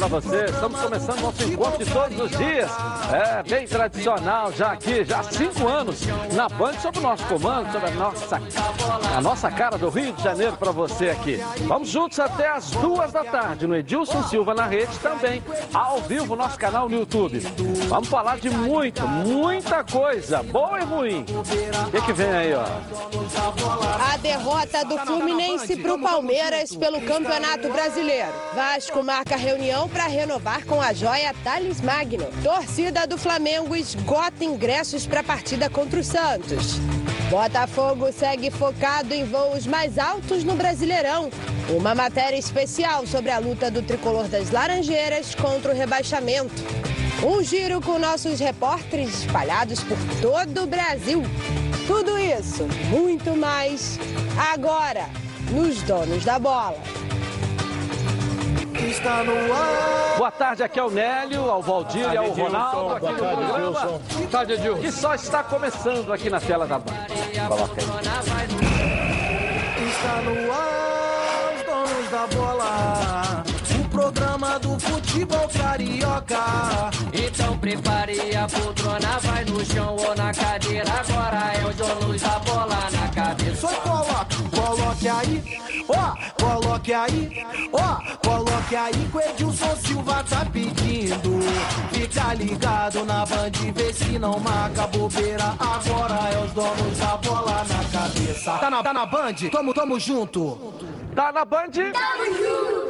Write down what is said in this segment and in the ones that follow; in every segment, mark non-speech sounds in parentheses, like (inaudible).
para você. Estamos começando nosso encontro de todos os dias. É, bem tradicional já aqui, já há cinco anos na Band, sob o nosso comando, sob a nossa, a nossa cara do Rio de Janeiro para você aqui. Vamos juntos até as duas da tarde no Edilson Silva na rede também, ao vivo, nosso canal no YouTube. Vamos falar de muito, muita coisa, boa e ruim. O que, que vem aí, ó? A derrota do Fluminense para o Palmeiras pelo Campeonato Brasileiro. Vasco marca reunião para renovar com a joia Thales Magno. Torcida do Flamengo esgota ingressos para a partida contra o Santos. Botafogo segue focado em voos mais altos no Brasileirão. Uma matéria especial sobre a luta do tricolor das Laranjeiras contra o rebaixamento. Um giro com nossos repórteres espalhados por todo o Brasil. Tudo isso, muito mais, agora, nos Donos da Bola. Está no ar. Boa tarde, aqui é o Nélio, ao Valdir e ao Ronaldo. Aqui Boa tarde, Wilson. Boa tarde, Edilson. E só está começando aqui na tela da Band. Coloca aí. Está no ar, os donos da bola. O programa do futebol carioca. Então prepare a poltrona, vai no chão ou na cadeira. Agora é o donos da bola na cabeça. Só coloque, coloque aí, ó, coloque aí, ó, coloque aí que o Edilson Silva tá pedindo. Fica ligado na band, vê se não marca bobeira. Agora é os donos da bola na cabeça. Tá na, tá na band? Tamo, tamo junto. Tá na Band? Tamo junto.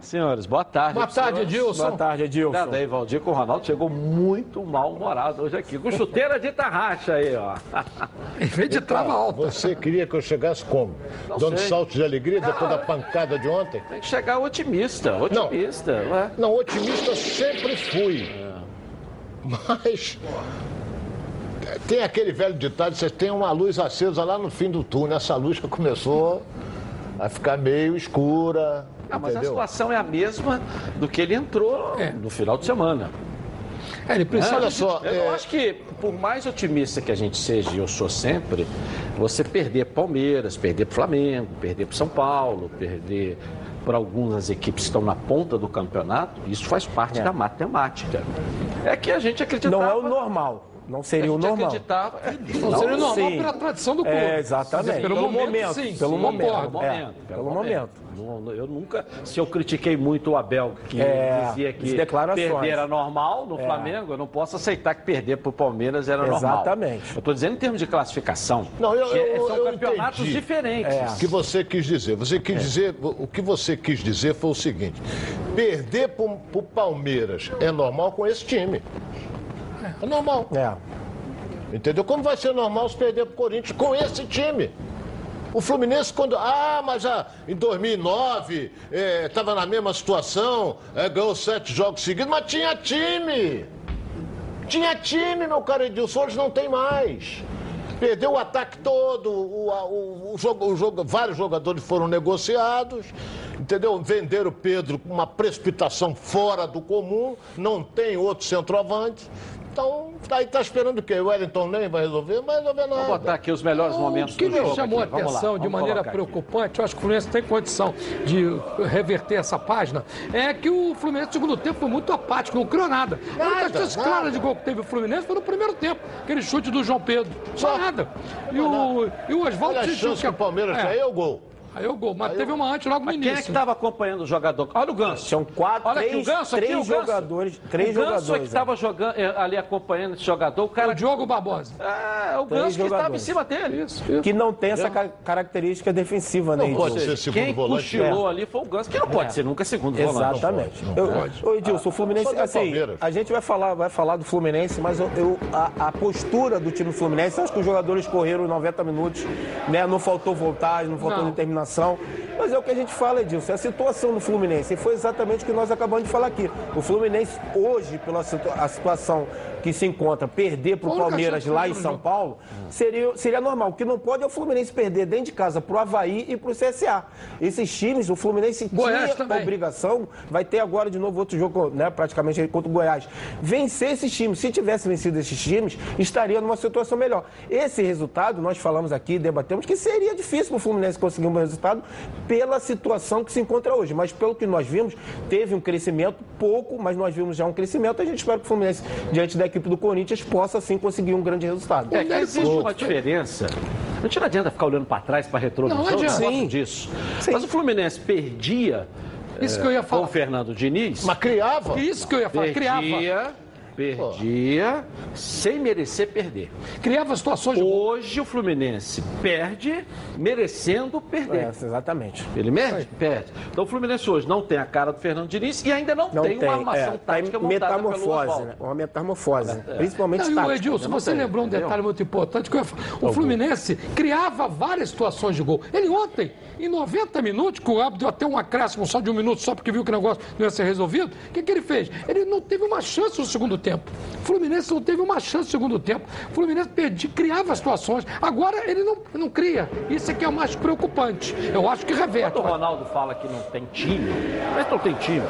Senhores, boa tarde. Boa tarde, Edilson. Boa tarde, Edilson. Nada aí, Valdir, com o Ronaldo chegou muito mal-humorado hoje aqui, com chuteira de tarraxa aí, ó. (laughs) Em vez de trava alta. Você queria que eu chegasse como? Não Dando sei. saltos de alegria depois da pancada de ontem? Tem que chegar otimista, otimista. ué. Não, otimista sempre fui. Mas tem aquele velho ditado, você tem uma luz acesa lá no fim do túnel. Essa luz já começou a ficar meio escura. Ah, mas a entendeu? situação é a mesma do que ele entrou É. no final de semana. É, ele precisa. Olha só, Eu é, acho que, por mais otimista que a gente seja, e eu sou sempre, você perder Palmeiras, perder pro Flamengo, perder pro São Paulo, perder para algumas equipes que estão na ponta do campeonato, isso faz parte da matemática. É que a gente acreditava... Não é o normal. Não seria a o normal. acreditava... Não seria normal sim. pela tradição do clube. É, exatamente. Mas Pelo, momento, sim. Pelo sim, momento. concordo. É, momento, pelo momento. Não, não, Eu nunca, se eu critiquei muito o Abel, que É, dizia que perder era normal no É. Flamengo, eu não posso aceitar que perder para o Palmeiras era normal. Exatamente. Eu estou dizendo em termos de classificação. Não, eu- que eu- são eu campeonatos entendi. diferentes. É. o que você quis dizer? Você quis dizer, o que você quis dizer foi o seguinte: perder para o Palmeiras é normal com esse time. É normal. É. Entendeu? Como vai ser normal se perder para o Corinthians com esse time? O Fluminense, quando. Ah, mas ah, em 2009 estava na mesma situação, eh, ganhou sete jogos seguidos, mas tinha time! Tinha time, meu cara Edilson, hoje não tem mais. Perdeu o ataque todo, o, o- o jogo, o jogo- vários jogadores foram negociados, entendeu? Venderam o Pedro com uma precipitação fora do comum, não tem outro centroavante. Então, aí tá esperando o quê? O Wellington nem vai resolver? Não vai resolver nada. Vou botar aqui os melhores momentos O que do me jogo. chamou a aqui. Vamos lá, atenção de maneira colocar aqui. preocupante, eu acho que o Fluminense tem condição de reverter essa página, é que o Fluminense no segundo tempo foi muito apático, não criou nada. a única Nada, chance nada. clara de gol que teve o Fluminense foi no primeiro tempo, aquele chute do João Pedro. Só nada. E o, e o Oswaldo Olha a chance que o Palmeiras é, tem, é o gol. Aí o gol, mas teve uma antes logo no Mas quem é que início. estava acompanhando o jogador? Olha o Ganso. São quatro, Olha aqui, três, o Ganso aqui, três o Ganso. jogadores. Três o Ganso jogadores. é que estava jogando, eh, ali acompanhando esse jogador. O cara O Diogo Barbosa. É, o Três Ganso que estava em cima dele. Isso, Que não tem essa ca- característica defensiva, né, Não pode Edilson? ser segundo Quem volante. cochilou ali foi o Ganso, que não pode ser nunca segundo volante. Exatamente. Eu- Ô, Edilson, o Fluminense, Só do assim, a gente vai falar, vai falar do Fluminense, mas eu, eu- a, a postura do time do Fluminense, eu acho que os jogadores correram 90 minutos, né? Não faltou vontade, não faltou Não. Determinação. Mas é o que a gente fala, Edilson, é a situação do Fluminense. E foi exatamente o que nós acabamos de falar aqui. O Fluminense, hoje, pela situ- a situação que se encontra, perder para o a Palmeiras lá em São jogo. Paulo, seria, seria normal. O que não pode é o Fluminense perder dentro de casa para o Havaí e para o CSA. Esses times, o Fluminense Goiás tinha também. obrigação, vai ter agora de novo outro jogo, né, praticamente contra o Goiás. Vencer esses times, se tivesse vencido esses times, estaria numa situação melhor. Esse resultado, nós falamos aqui, debatemos, que seria difícil para o Fluminense conseguir um bom resultado pela situação que se encontra hoje. Mas pelo que nós vimos, teve um crescimento pouco, mas nós vimos já um crescimento. A gente espera que o Fluminense, diante da equipe do Corinthians, possa sim conseguir um grande resultado. É que existe uma diferença. A gente não adianta ficar olhando para trás, para retrovisão, Não não, adianta. gosto Sim. disso. Mas o Fluminense perdia Isso que eu ia com o falar. Fernando Diniz. Mas criava. Isso que eu ia falar. Criava. Perdia, perdia, sem merecer perder. Criava situações de gol. Hoje o Fluminense perde, merecendo perder. É, exatamente. Ele perde? Perde. Então o Fluminense hoje não tem a cara do Fernando Diniz e ainda não, Não tem, tem, uma armação é, tá tática montada metamorfose, né? Uma metamorfose, principalmente Não, e o tática. Edilson, você tem, lembrou um detalhe muito importante que eu ia falar. o Fluminense criava várias situações de gol. Ele ontem, em 90 minutos, que o árbitro deu até um acréscimo só de um minuto, só porque viu que o negócio não ia ser resolvido, o que, que ele fez? Ele não teve uma chance no segundo tempo. O Fluminense não teve uma chance no segundo tempo. O Fluminense perdia, criava situações. Agora ele não, não cria. Isso é que é o mais preocupante. Eu acho que reverte. Quando o Ronaldo fala que não tem time, mas não tem time.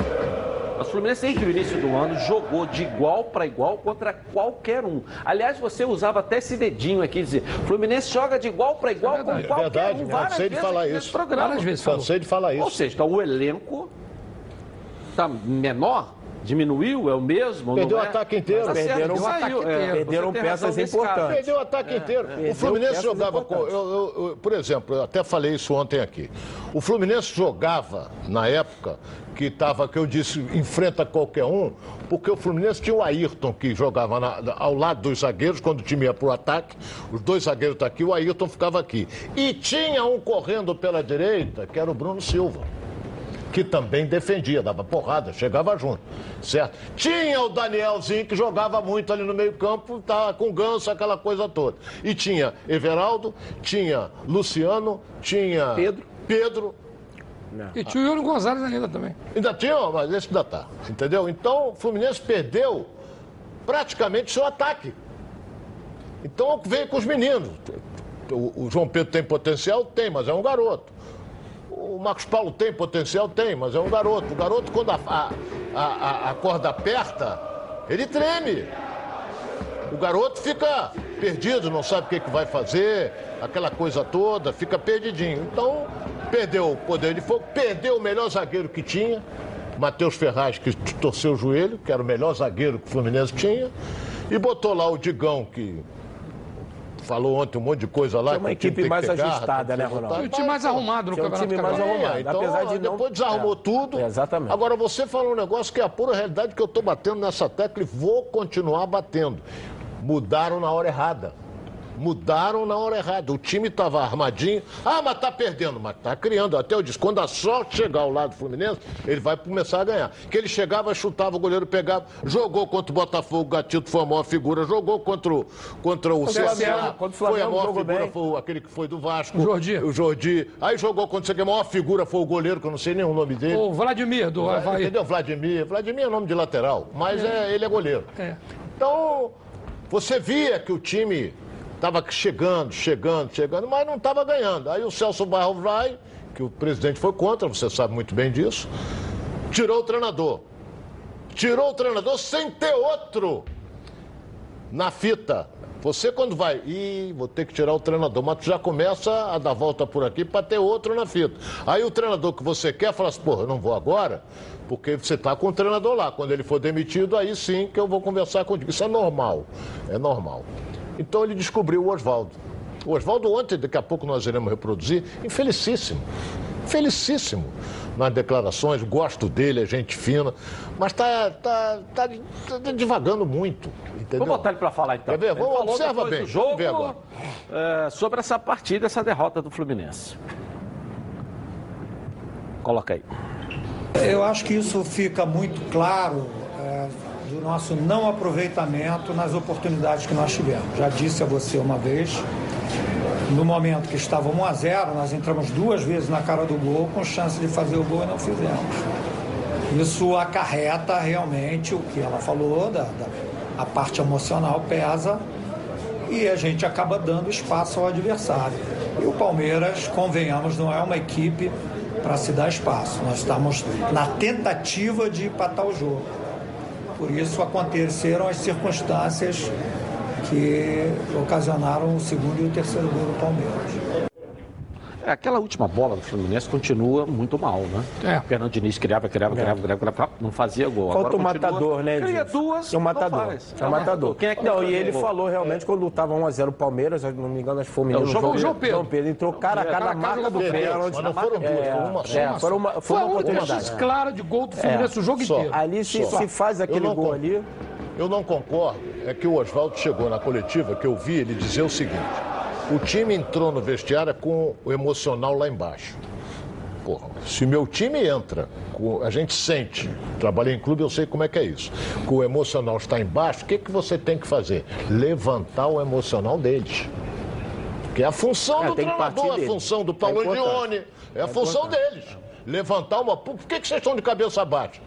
Mas o Fluminense, desde o início do ano, jogou de igual para igual contra qualquer um. Aliás, você usava até esse dedinho aqui, dizer, Fluminense joga de igual para igual com verdade. qualquer Verdade, um. Várias cansei de falar isso. programa. Várias vezes falou. Cansei de falar Ou isso. seja, então, o elenco está menor, diminuiu, é o mesmo. Perdeu o é? ataque inteiro. Mas acerto, Perderam o ataque é, inteiro. você Perderam peças importantes. Perdeu o ataque inteiro. Perdeu O Fluminense jogava com. eu- eu- eu- por exemplo, eu até falei isso ontem aqui. O Fluminense jogava, na época, que estava, que eu disse, enfrenta qualquer um, porque o Fluminense tinha o Ayrton, que jogava na- ao lado dos zagueiros, quando o time ia para o ataque. Os dois zagueiros estão aqui, o Ayrton ficava aqui. E tinha um correndo pela direita, que era o Bruno Silva que também defendia, dava porrada, chegava junto, certo? Tinha o Danielzinho que jogava muito ali no meio-campo, tá com ganso, aquela coisa toda. E tinha Everaldo, tinha Luciano, tinha Pedro. Pedro, E tinha o Yuri Gonzalez ainda também. ainda tinha, mas esse ainda tá, entendeu? Então o Fluminense perdeu praticamente seu ataque. Então veio com os meninos. O, o João Pedro tem potencial? Tem, mas é um garoto. O Marcos Paulo tem potencial? Tem, mas é um garoto. O garoto, quando a, a, a, corda aperta, ele treme. O garoto fica perdido, não sabe o que, que vai fazer, aquela coisa toda, fica perdidinho. Então, perdeu o poder de fogo, perdeu o melhor zagueiro que tinha, Matheus Ferraz, que torceu o joelho, que era o melhor zagueiro que o Fluminense tinha, e botou lá o Digão, que falou ontem um monte de coisa lá. Tinha uma equipe tem mais ter garra, ajustada, tem né, Ronaldo? voltado. E o time mais arrumado no Tinha um Campeonato time mais arrumado. É, então, apesar de não- depois desarrumou É, tudo. exatamente. Agora, você falou um negócio que é a pura realidade que eu estou batendo nessa tecla e vou continuar batendo. Mudaram na hora errada. Mudaram na hora errada. O time estava armadinho. Ah, mas tá perdendo. Mas tá criando. Até eu disse, quando a sorte chegar ao lado do Fluminense, ele vai começar a ganhar. Que ele chegava, chutava, o goleiro pegava. Jogou contra o Botafogo, o Gatito foi a maior figura. Jogou contra o, contra o o CSA. Flamengo, contra o Foi a Flamengo, maior figura, bem. foi aquele que foi do Vasco. O Jordi. O Jordi. Aí jogou contra o que a maior figura foi o goleiro, que eu não sei nem o nome dele. O Vladimir, do Havaí. Entendeu? Vladimir. Vladimir é nome de lateral, mas é, ele é goleiro. É. Então, você via que o time estava chegando, chegando, chegando, mas não estava ganhando. Aí o Celso Barros vai, que o presidente foi contra, você sabe muito bem disso, tirou o treinador. Tirou o treinador sem ter outro na fita. Você quando vai, ih, vou ter que tirar o treinador, mas tu já começa a dar volta por aqui para ter outro na fita. Aí o treinador que você quer fala assim, pô, eu não vou agora, porque você está com o treinador lá. Quando ele for demitido, aí sim que eu vou conversar contigo. Isso é normal, é normal. Então ele descobriu o Oswaldo. O Oswaldo ontem, daqui a pouco nós iremos reproduzir, infelicíssimo. Felicíssimo nas declarações, gosto dele, é gente fina, mas está tá, tá, tá divagando muito. Entendeu? Vamos botar ele para falar então. Quer ver? Vamos- observa bem, do jogo vamos ver agora. é, sobre essa partida, essa derrota do Fluminense. Coloca aí. Eu acho que isso fica muito claro é, do nosso não aproveitamento nas oportunidades que nós tivemos. Já disse a você uma vez, no momento que estava 1 a 0, nós entramos duas vezes na cara do gol com chance de fazer o gol e não fizemos. Isso acarreta realmente o que ela falou, da, da- a parte emocional pesa e a gente acaba dando espaço ao adversário. E o Palmeiras, convenhamos, não é uma equipe para se dar espaço. Nós estamos na tentativa de empatar o jogo. Por isso aconteceram as circunstâncias que ocasionaram o segundo e o terceiro gol do Palmeiras. É, Aquela última bola do Fluminense continua muito mal, né? É. O Fernando Diniz criava, criava, criava, criava, criava, não fazia gol. Falta Agora o matador, né, Cria duas, É um matador. É um matador. Quem é que não, e ele gol? falou realmente quando estava 1x0 o Palmeiras, se não me engano, acho que foi o menino. É, o João- o João Pedro. João Pedro entrou cara a cara na marca do mas não foram duas, É, foi uma só. é, foram uma, foi Foi uma oportunidade. clara de gol do Fluminense o jogo inteiro. Ali se, faz aquele gol ali. Eu não concordo, é que o Oswaldo chegou na coletiva, que eu vi ele dizer o seguinte: o time entrou no vestiário com o emocional lá embaixo. Porra, se meu time entra, com- a gente sente, trabalhei em clube, eu sei como é que é isso. Que o emocional está embaixo, o que, que você tem que fazer? Levantar o emocional deles. Que é a função É, do tem que treinador, é a função do É Paulo. Angione, é a função deles. Levantar uma. Por que, que vocês estão de cabeça baixa?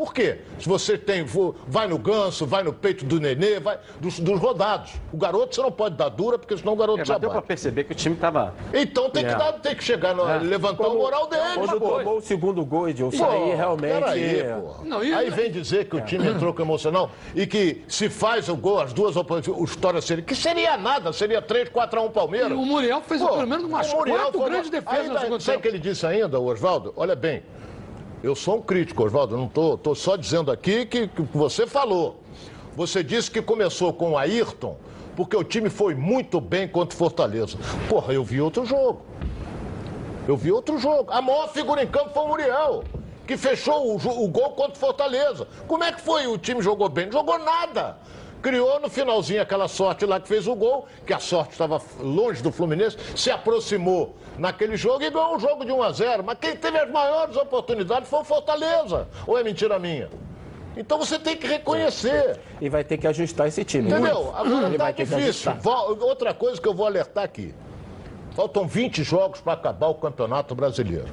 Por quê? Se você tem. Vai no ganso, vai no peito do nenê, vai. Dos, dos rodados. O garoto você não pode dar dura, porque senão o garoto É, já mas deu para perceber que o time estava. Então tem que, É. dar, tem que chegar, no, levantar o moral deles. Quando tomou o segundo gol, Edilson, Pô, aí realmente. peraí, pô. Não, e- Aí vem dizer que o time entrou com emocional e que se faz o gol, as duas oposições, o história seria. Que seria nada, seria 3, 4 a 1 Palmeiras. E o Muriel fez Pô, pelo menos umas o Muriel quatro grandes defesas Ainda- no segundo Sabe o tempo. que ele disse ainda, Oswaldo? Olha bem, eu sou um crítico, Oswaldo, não tô, tô só dizendo aqui que, que você falou. Você disse que começou com o Ayrton, porque o time foi muito bem contra o Fortaleza. Porra, eu vi outro jogo. Eu vi outro jogo. A maior figura em campo foi o Muriel, que fechou o, o gol contra o Fortaleza. Como é que foi? O time jogou bem? Não jogou nada. Criou no finalzinho aquela sorte lá que fez o gol, que a sorte estava longe do Fluminense, se aproximou naquele jogo e ganhou o jogo de 1 a 0. Mas quem teve as maiores oportunidades foi o Fortaleza. Ou é mentira minha? Então você tem que reconhecer. E vai ter que ajustar esse time. Entendeu? Agora Ele tá difícil. Outra coisa que eu vou alertar aqui. Faltam 20 jogos para acabar o Campeonato Brasileiro.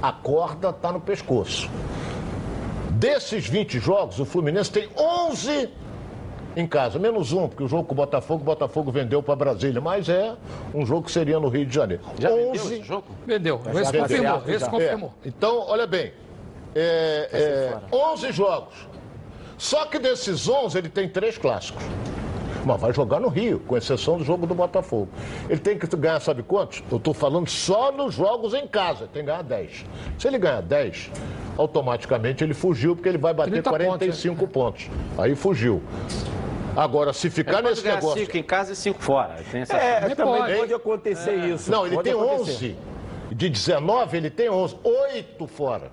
A corda está no pescoço. Desses 20 jogos, o Fluminense tem 11 em casa, menos um, porque o jogo com o Botafogo, o Botafogo vendeu para Brasília, mas é um jogo que seria no Rio de Janeiro. Já vendeu 11 esse jogo? Vendeu. já Esse confirmou. Esse confirmou. é, então, olha bem, é, é, 11 jogos. Só que desses 11 ele tem três clássicos. Mas vai jogar no Rio, com exceção do jogo do Botafogo. Ele tem que ganhar, sabe quantos? Eu estou falando só nos jogos em casa. Tem que ganhar 10. Se ele ganhar 10, automaticamente ele fugiu, porque ele vai bater 30 pontos, 45 pontos. Aí fugiu. Agora, se ficar Pode nesse negócio. cinco em casa e cinco fora. Tem essa É, Também também pode. pode, acontecer isso. Não, ele Pode tem acontecer. 11. De 19, ele tem 11. Oito fora.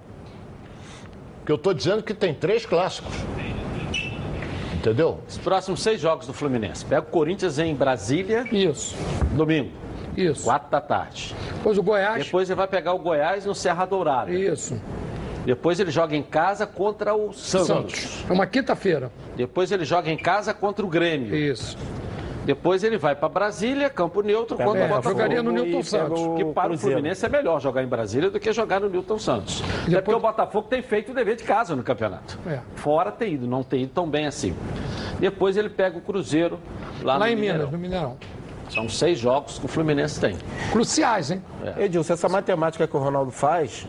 Porque eu estou dizendo que tem três clássicos. Entendeu? Os próximos seis jogos do Fluminense. Pega o Corinthians em Brasília, Isso. domingo, Isso. quatro da tarde. Depois o Goiás. Depois ele vai pegar o Goiás no Serra Dourada. Isso. Depois ele joga em casa contra o Santos. Santos. É uma quinta-feira. Depois ele joga em casa contra o Grêmio. Isso. Depois ele vai para Brasília, campo neutro, contra É, o Botafogo. jogaria no Newton pega Santos. o Que para o. Fluminense é melhor jogar em Brasília do que jogar no Newton Santos. Até porque o Botafogo tem feito o dever de casa no campeonato. É. Fora tem ido, não tem ido tão bem assim. Depois ele pega o Cruzeiro lá, Lá no em Mineirão. Minas, no Mineirão. São seis jogos que o Fluminense tem. Cruciais, hein? Edilson, essa matemática que o Ronaldo faz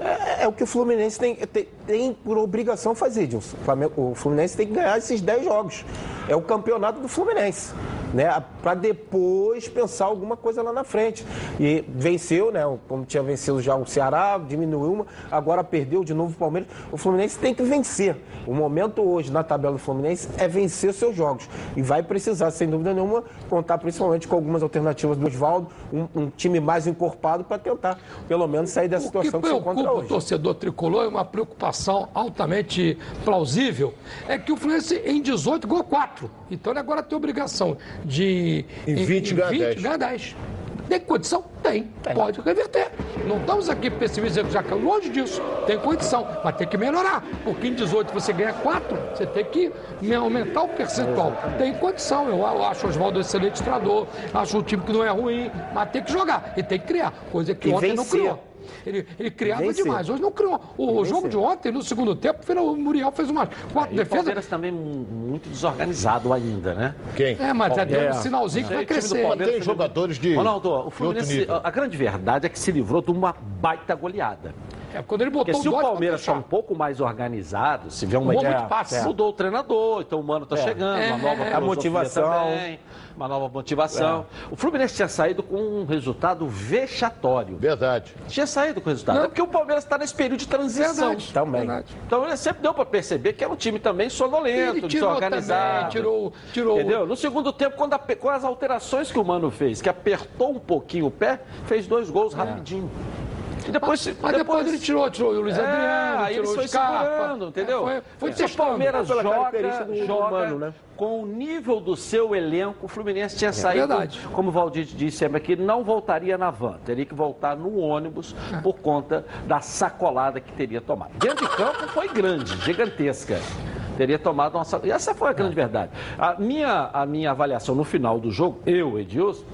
é, é o que o Fluminense tem, tem, tem por obrigação fazer, Edilson. O Fluminense tem que ganhar esses 10 jogos. É o campeonato do Fluminense. Né, para depois pensar alguma coisa lá na frente. E venceu, né? Como tinha vencido já o Ceará, diminuiu uma, agora perdeu de novo o Palmeiras. O Fluminense tem que vencer. O momento hoje na tabela do Fluminense é vencer seus jogos. E vai precisar, sem dúvida nenhuma, contar principalmente com algumas alternativas do Oswaldo, um, um time mais encorpado para tentar, pelo menos, sair da O que situação que, se encontra preocupa o hoje. torcedor tricolor é uma preocupação altamente plausível, é que o Fluminense em 18 ganhou 4. Então ele agora tem obrigação de Em 20 ganhar 10. ganhar 10. Tem condição? Tem. Pode reverter. Não estamos aqui pessimistas, já que é longe disso. Tem condição, mas tem que melhorar. Porque em 18 você ganha 4, você tem que aumentar o percentual. Tem condição. Eu acho o Oswaldo um excelente treinador, acho um time que não é ruim, mas tem que jogar e tem que criar. Coisa que E ontem não vencer. criou. Ele, ele criava demais. Hoje não criou. O jogo de ontem, no segundo tempo, o Muriel fez umas quatro o defesas. Palmeiras também mu- muito desorganizado ainda, né? Quem? É, mas já deu É. um sinalzinho que vai O crescer. Palmeiras Tem jogadores de, Ronaldo, o de outro Fluminense, nível. a grande verdade é que se livrou de uma baita goleada. É, quando ele botou Porque se o Dodge pra Palmeiras está um pouco mais organizado, se vê uma Tomou ideia, muito passe. mudou o treinador, então o Mano está chegando, uma nova É. filosofia A motivação. também, uma nova motivação. O Fluminense tinha saído com um resultado vexatório. Verdade. Tinha saído com o resultado. Não. É porque o Palmeiras está nesse período de transição. Verdade, Também. verdade. Então ele sempre deu para perceber que era um time também sonolento, desorganizado. também, tirou, tirou Entendeu? No segundo tempo, quando a- com as alterações que o Mano fez, que apertou um pouquinho o pé, fez dois gols rapidinho. E depois, É. Mas depois ele tirou, tirou o Luiz é, Adriano, aí tirou eles o foi Scarpa. segurando, entendeu? É, Foi, foi Se o. Palmeiras Pela joga, característica do joga Mano, né? com o nível do seu elenco, o Fluminense tinha saído, É verdade. como o Valdir disse sempre aqui, não voltaria na van, teria que voltar no ônibus É. por conta da sacolada que teria tomado. Dentro de campo foi grande, gigantesca. Teria tomado uma sacolada. E essa foi a grande verdade. A minha, a minha avaliação no final do jogo, eu, Edilson,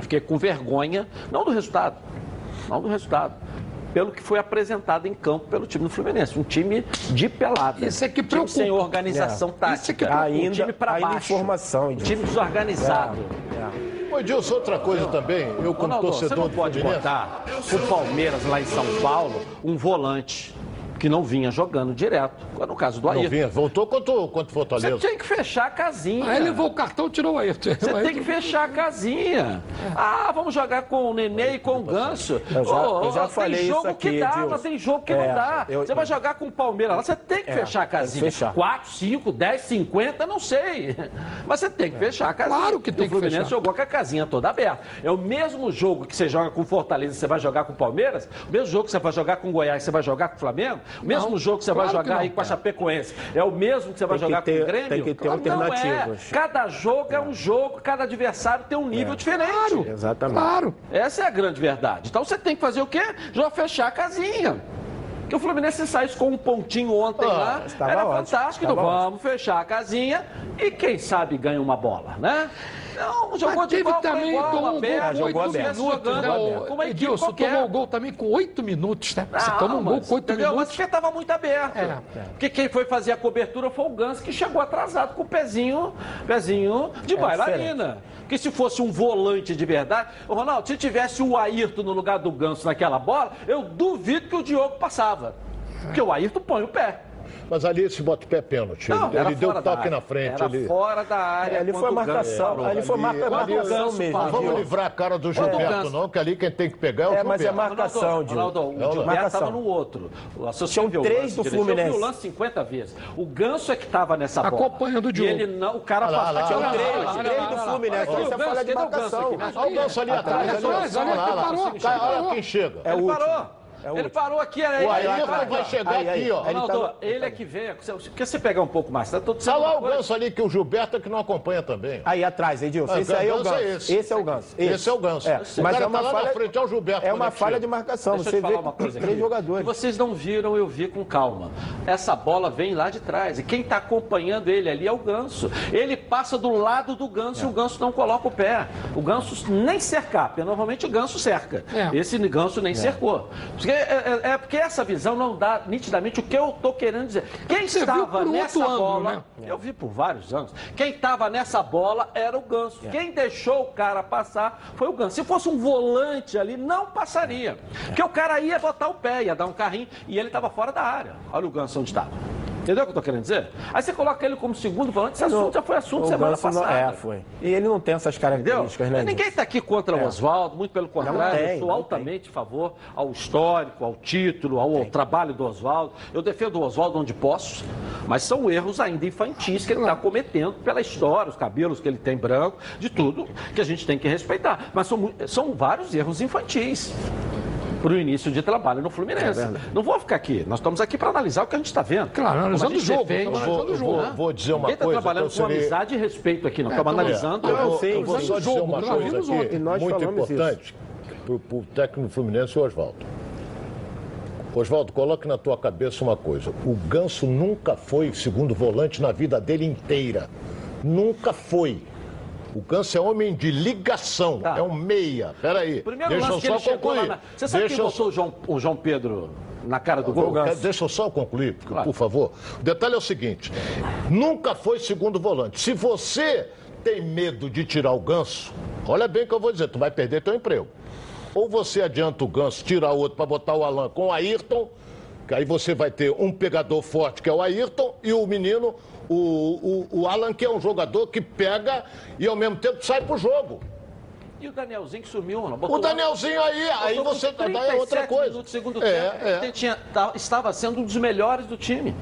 fiquei com vergonha, não do resultado, não do resultado, pelo que foi apresentado em campo pelo time do Fluminense. Um time de pelada. Isso é que um time sem preocupa. organização É. tática. Isso é que um Ainda- time para ainda baixo. informação, Um time desorganizado. Ô, Edilson, outra coisa também, eu como Ronaldo, você torcedor não do pode Fluminense... botar o Palmeiras lá em São Paulo um volante que não vinha jogando direto. No caso do Não Ayrton. vinha, voltou contra, o- contra o Você Fortaleza. tem que fechar a casinha. Aí levou o cartão e tirou o Ayrton. Você tem que fechar a casinha. Ah, vamos jogar com o Nenê e com o Ganso. Eu já- eu já tem falei jogo isso aqui, que dá, mas tem jogo que É, não dá. eu- Você vai jogar com o Palmeiras lá, você tem que É, fechar a tem casinha. fechar. 4, 5, 10, 50, não sei. Mas você tem que fechar a casinha. Claro que E tem o que Fluminense fechar. jogou com a casinha toda aberta. É o mesmo jogo que você joga com o Fortaleza e você vai jogar com o Palmeiras, o mesmo jogo que você vai jogar com o Goiás e você vai jogar com o Flamengo, o mesmo Não, jogo que você claro vai jogar não. aí com a Chapecoense, é o mesmo que você vai que jogar ter- com o Grêmio? tem que ter não é. alternativas. Cada jogo é um jogo, cada adversário tem um nível diferente. Claro. Exatamente. Claro. Essa é a grande verdade. Então você tem que fazer o quê? Já fechar a casinha. Que o Fluminense saísse com um pontinho ontem Ah, lá, era ótimo, fantástico. Então, vamos fechar a casinha e quem sabe ganha uma bola, né? Não, jogou Mas de teve igual para também, igual, tomou um gol aberto, com jogou oito minutos, jogando né? O- Edilson tomou o gol também com oito minutos, né? Você toma um gol mas, com oito entendeu? Mas minutos. porque estava muito aberto. É. Porque quem foi fazer a cobertura foi o Ganso, que chegou atrasado com o pezinho, pezinho de bailarina. Porque se fosse um volante de verdade, Ronaldo, se tivesse o Ayrton no lugar do Ganso naquela bola, eu duvido que o Diogo passava. Porque o Ayrton põe o pé. Mas ali esse bota-pé é pênalti. Não, ele ele deu da toque na frente. Era ali. fora da área. É, ali quando foi o marcação, parou. ali foi marca, ali- o marcação Ganso mesmo. parou. Vamos livrar a cara do o Gilberto, não, que ali quem tem que pegar é o É, mas é Gilberto. marcação, Diogo. Ronaldo, o É Gilberto estava no outro. O o três do direito. Eu Fluminense. vi o lance 50 vezes. O Ganso é que estava nessa bola. Acompanhando o E Diogo. ele não, o cara passou. Tinha lá, três, três do. Fluminense. Isso é o Ganso, falha de o marcação. Olha o Ganso ali atrás. Olha ali, quem chega. É o Ele último. É ele parou aqui, era O ele. Ayrton vai chegar Aí, aí, aqui, ó. aí. Ele Ronaldo, tava- ele é que vem. Porque você pegar um pouco mais, tá todo Olha lá o Ganso ali, que o Gilberto é que não acompanha também. Aí atrás, Edilson. Ah, esse aí é o Ganso é esse. Esse é o Ganso. Esse é o Ganso. É, O mas cara é uma tá lá na falha. frente, é o Gilberto É uma é falha de marcação. Deixa eu Você te falar vê uma coisa três aqui. jogadores. Vocês não viram, eu vi com calma. Essa bola vem lá de trás. E quem está acompanhando ele ali é o Ganso. Ele passa do lado do Ganso e o Ganso não coloca o pé. O Ganso nem cercar, porque normalmente o Ganso cerca. É. Esse Ganso nem cercou. Porque, é, é- é porque essa visão não dá nitidamente o que eu estou querendo dizer. Quem Você estava nessa ângulo, bola. né? Eu vi por vários anos. Quem estava nessa bola era o Ganso. Quem deixou o cara passar foi o Ganso. Se fosse um volante ali, não passaria. Porque o cara ia botar o pé, ia dar um carrinho e ele estava fora da área. Olha o Ganso onde estava. Entendeu o que eu tô querendo dizer? Aí você coloca ele como segundo volante, esse assunto já foi assunto O semana Ganso não- passada. É, foi. E ele não tem essas Entendeu? características, né? Ninguém está aqui contra o Oswaldo, muito pelo contrário, tem, eu sou altamente a favor ao histórico, ao título, ao, trabalho do Oswaldo. Eu defendo o Oswaldo onde posso, mas são erros ainda infantis que ele está cometendo pela história, os cabelos que ele tem branco, de tudo que a gente tem que respeitar. Mas são, são vários erros infantis para o início de trabalho no Fluminense. É não vou ficar aqui, nós estamos aqui para analisar o que a gente está vendo. Claro, analisando o jogo, defende. Vou, o jogo, vou- né? vou dizer uma Ninguém está coisa. trabalhando que eu com seria- amizade e respeito aqui, não estamos é. analisando. Eu vou, sei, eu vou só dizer Jogo, uma nós coisa vimos aqui, muito importante para o técnico Fluminense, o Oswaldo. Oswaldo, coloque na tua cabeça uma coisa. O Ganso nunca foi segundo volante na vida dele inteira. Nunca foi. O Ganso é homem de ligação, Tá. é um meia. Peraí, Primeiro deixa eu só concluir. na... Você sabe deixa quem eu botou o João, o João Pedro na cara do gol? Deixa eu só concluir, por- Claro. por favor. O detalhe é o seguinte: nunca foi segundo volante. Se você tem medo de tirar o ganso, olha bem o que eu vou dizer, tu vai perder teu emprego. Ou você adianta o Ganso, tira outro para botar o Alan com o Ayrton, que aí você vai ter um pegador forte, que é o Ayrton, e o menino, o, o, o Alan, que é um jogador que pega e ao mesmo tempo sai pro jogo. E o Danielzinho que sumiu? O Danielzinho aí, aí você daí é outra 37 coisa. minutos segundo É, tempo, é. ele tinha- estava sendo um dos melhores do time.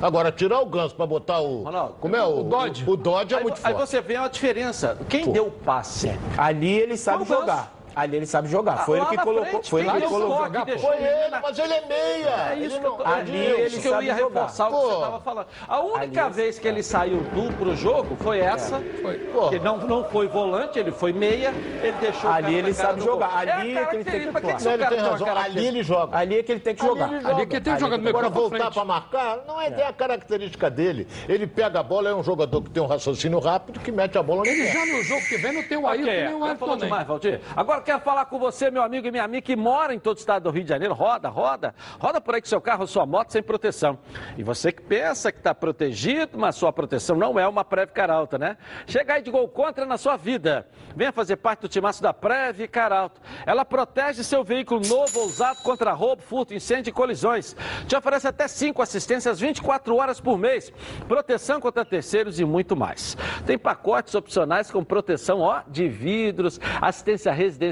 Agora, tirar o Ganso para botar o. Ronaldo, como é o. o Dodge. O, Dodge é aí, muito aí forte. você vê a diferença. Quem deu o passe? Ali ele sabe jogar. Ali ele sabe jogar. Foi Ah, ele que colocou. frente, Foi ele que colocou. deixou Foi ele, na- mas ele é meia. É isso ele que eu, não. tô, Ali é ele isso que eu sabe ia jogar. reforçar o que você estava falando. A única Ali- vez que ele saiu do pro jogo foi essa. Foi. Pô. Que não, não foi volante, ele foi meia, ele deixou o Ali ele sabe jogar. gol. Ali é é que ele tem que que, que atuar. ele razão. Ali ele joga. Ali é que ele tem que jogar. Ali que tem jogando meio Agora, campo pra voltar para marcar, não é, a característica dele. Ele pega a bola, é um jogador que tem um raciocínio rápido, que mete a bola no Ele já no jogo que vem não tem o Ayrton Ok, nem o Valdir. Agora quero falar com você, meu amigo e minha amiga, que mora em todo o estado do Rio de Janeiro. Roda, roda. Roda por aí com seu carro sua moto sem proteção. E você que pensa que está protegido, mas sua proteção não é uma Preve Caralto, né? Chega aí de gol contra na sua vida. Venha fazer parte do timaço da Preve Caralto. Ela protege seu veículo novo ou usado contra roubo, furto, incêndio e colisões. Te oferece até 5 assistências 24 horas por mês, proteção contra terceiros e muito mais. Tem pacotes opcionais com proteção ó, de vidros, assistência residencial,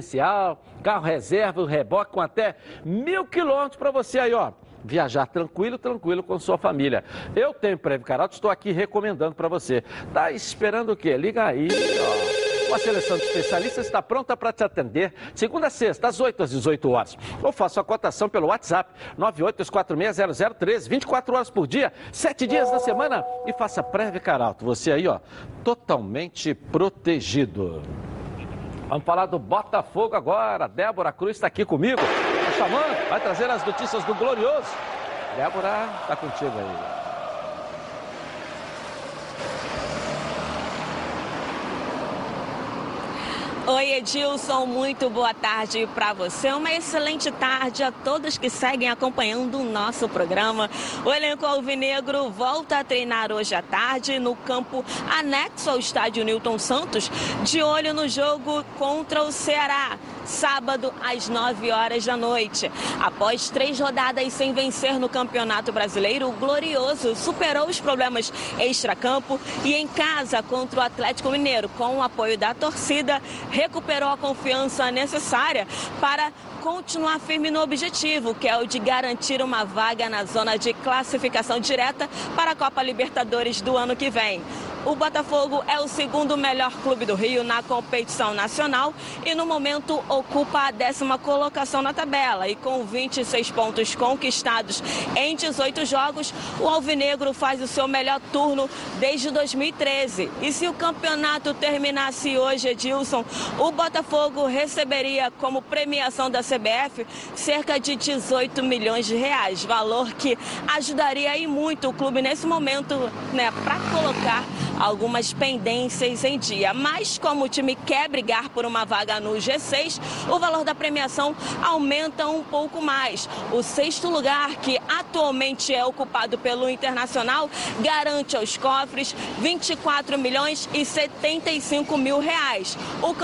carro reserva, reboque com até mil quilômetros para você aí, ó. Viajar tranquilo, tranquilo com sua família. Eu tenho Preve Caralto, estou aqui recomendando para você. Tá esperando o quê? Liga aí, ó. Uma seleção de especialistas está pronta para te atender, segunda a sexta, às 8 às 18 horas. Ou faça a cotação pelo WhatsApp, 982460013, 24 horas por dia, 7 dias da semana. E faça Preve Caralto. Você aí, ó, totalmente protegido. Vamos falar do Botafogo agora. Débora Cruz está aqui comigo. Tá chamando, vai trazer as notícias do Glorioso. Débora, tá contigo aí. Oi, Edilson, muito boa tarde para você. Uma excelente tarde a todos que seguem acompanhando o nosso programa. O elenco alvinegro volta a treinar hoje à tarde no campo anexo ao estádio Newton Santos, de olho no jogo contra o Ceará. Sábado, às 9 horas da noite. Após três rodadas sem vencer no Campeonato Brasileiro, o Glorioso superou os problemas extracampo e em casa contra o Atlético Mineiro, com o apoio da torcida, recuperou a confiança necessária para continuar firme no objetivo, que é o de garantir uma vaga na zona de classificação direta para a Copa Libertadores do ano que vem. O Botafogo é o segundo melhor clube do Rio na competição nacional e no momento ocupa a décima colocação na tabela. E com 26 pontos conquistados em 18 jogos, o Alvinegro faz o seu melhor turno desde 2013. E se o campeonato terminasse hoje, Edilson, o Botafogo receberia como premiação da CBF cerca de 18 milhões de reais, valor que ajudaria e muito o clube nesse momento, né, para colocar algumas pendências em dia. Mas como o time quer brigar por uma vaga no G6, o valor da premiação aumenta um pouco mais. O sexto lugar, que atualmente é ocupado pelo Internacional, garante aos cofres 24 milhões e 75 mil reais. O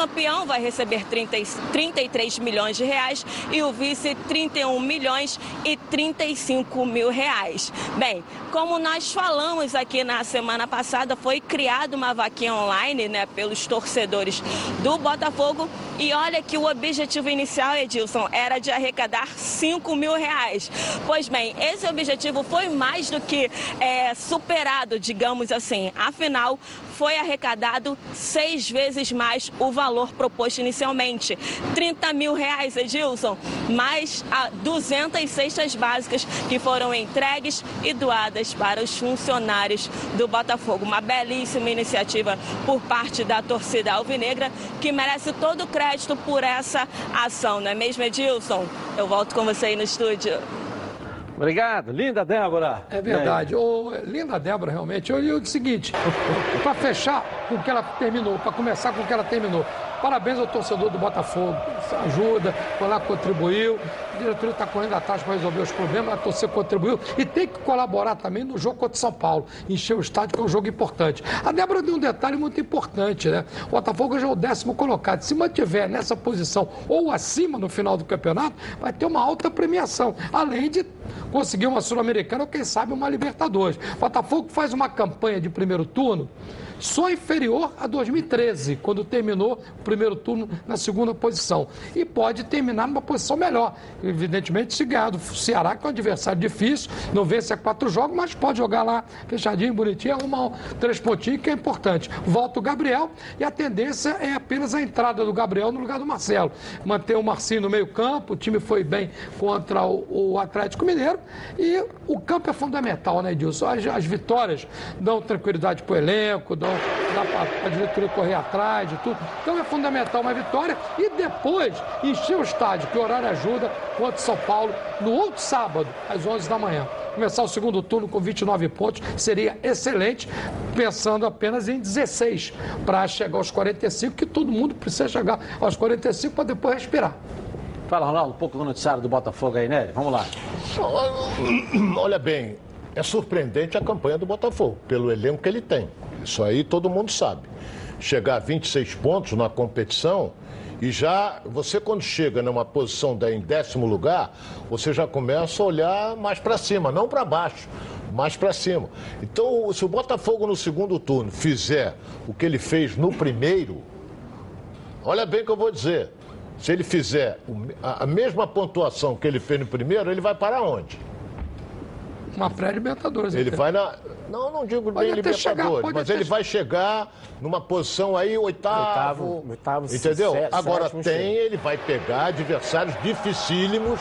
vai receber 30, e- 33 milhões de reais e o vice 31 milhões e 35 mil reais. Bem, como nós falamos aqui na semana passada, foi criada uma vaquinha online, né, pelos torcedores do Botafogo. E olha que o objetivo inicial, Edilson, era de arrecadar 5 mil reais. Pois bem, esse objetivo foi mais do que é, superado, digamos assim. Afinal, foi arrecadado seis vezes mais o valor proposto inicialmente. 30 mil reais, Edilson, mais a 200 cestas básicas que foram entregues e doadas para os funcionários do Botafogo. Uma belíssima iniciativa por parte da torcida alvinegra que merece todo o crédito por essa ação, não é mesmo, Edilson? Eu volto com você aí no estúdio. Obrigado, linda Débora. É verdade. Ô, linda Débora, realmente. Eu digo o seguinte, (laughs) para fechar com o que ela terminou, para começar com o que ela terminou. Parabéns ao torcedor do Botafogo. ajuda, foi lá, contribuiu. Diretoria está correndo atrás para resolver os problemas, a torcida contribuiu e tem que colaborar também no jogo contra São Paulo, encher o estádio, que é um jogo importante. A Débora deu um detalhe muito importante, né? O Botafogo já é o décimo colocado. Se mantiver nessa posição ou acima no final do campeonato, vai ter uma alta premiação, além de conseguir uma Sul-Americana ou, quem sabe, uma Libertadores. O Botafogo faz uma campanha de primeiro turno só inferior a 2013, quando terminou o primeiro turno na segunda posição. E pode terminar numa posição melhor. Evidentemente, se ganhar do Ceará, que é um adversário difícil, não vence a quatro jogos, mas pode jogar lá fechadinho, bonitinho, arrumar um, três pontinhos, que é importante. Volta o Gabriel e a tendência é apenas a entrada do Gabriel no lugar do Marcelo. Manter o Marcinho no meio-campo, o time foi bem contra o, o, Atlético Mineiro e o campo é fundamental, né, Edilson? As, as vitórias dão tranquilidade para o elenco, dão dá para a diretoria correr atrás de tudo. Então é fundamental uma vitória e depois encher o estádio, que o horário ajuda, contra São Paulo, no outro sábado, às 11 da manhã. Começar o segundo turno com 29 pontos seria excelente, pensando apenas em 16 para chegar aos 45, que todo mundo precisa chegar aos 45 para depois respirar. Fala, Ronaldo, um pouco do noticiário do Botafogo aí, né? Vamos lá. (coughs) Olha bem, é surpreendente a campanha do Botafogo, pelo elenco que ele tem. Isso aí todo mundo sabe. Chegar a 26 pontos na competição e já, você quando chega numa posição em décimo lugar, você já começa a olhar mais para cima, não para baixo, mais para cima. Então, se o Botafogo no segundo turno fizer o que ele fez no primeiro, olha bem o que eu vou dizer. Se ele fizer a mesma pontuação que ele fez no primeiro, ele vai para onde? Uma pré-Libertadores. Ele vai na. Não, não digo pode nem Libertadores, chegar, mas ele vai chegar numa posição aí oitavo. Oitavo, oitavo entendeu? Agora tem, ele vai pegar adversários dificílimos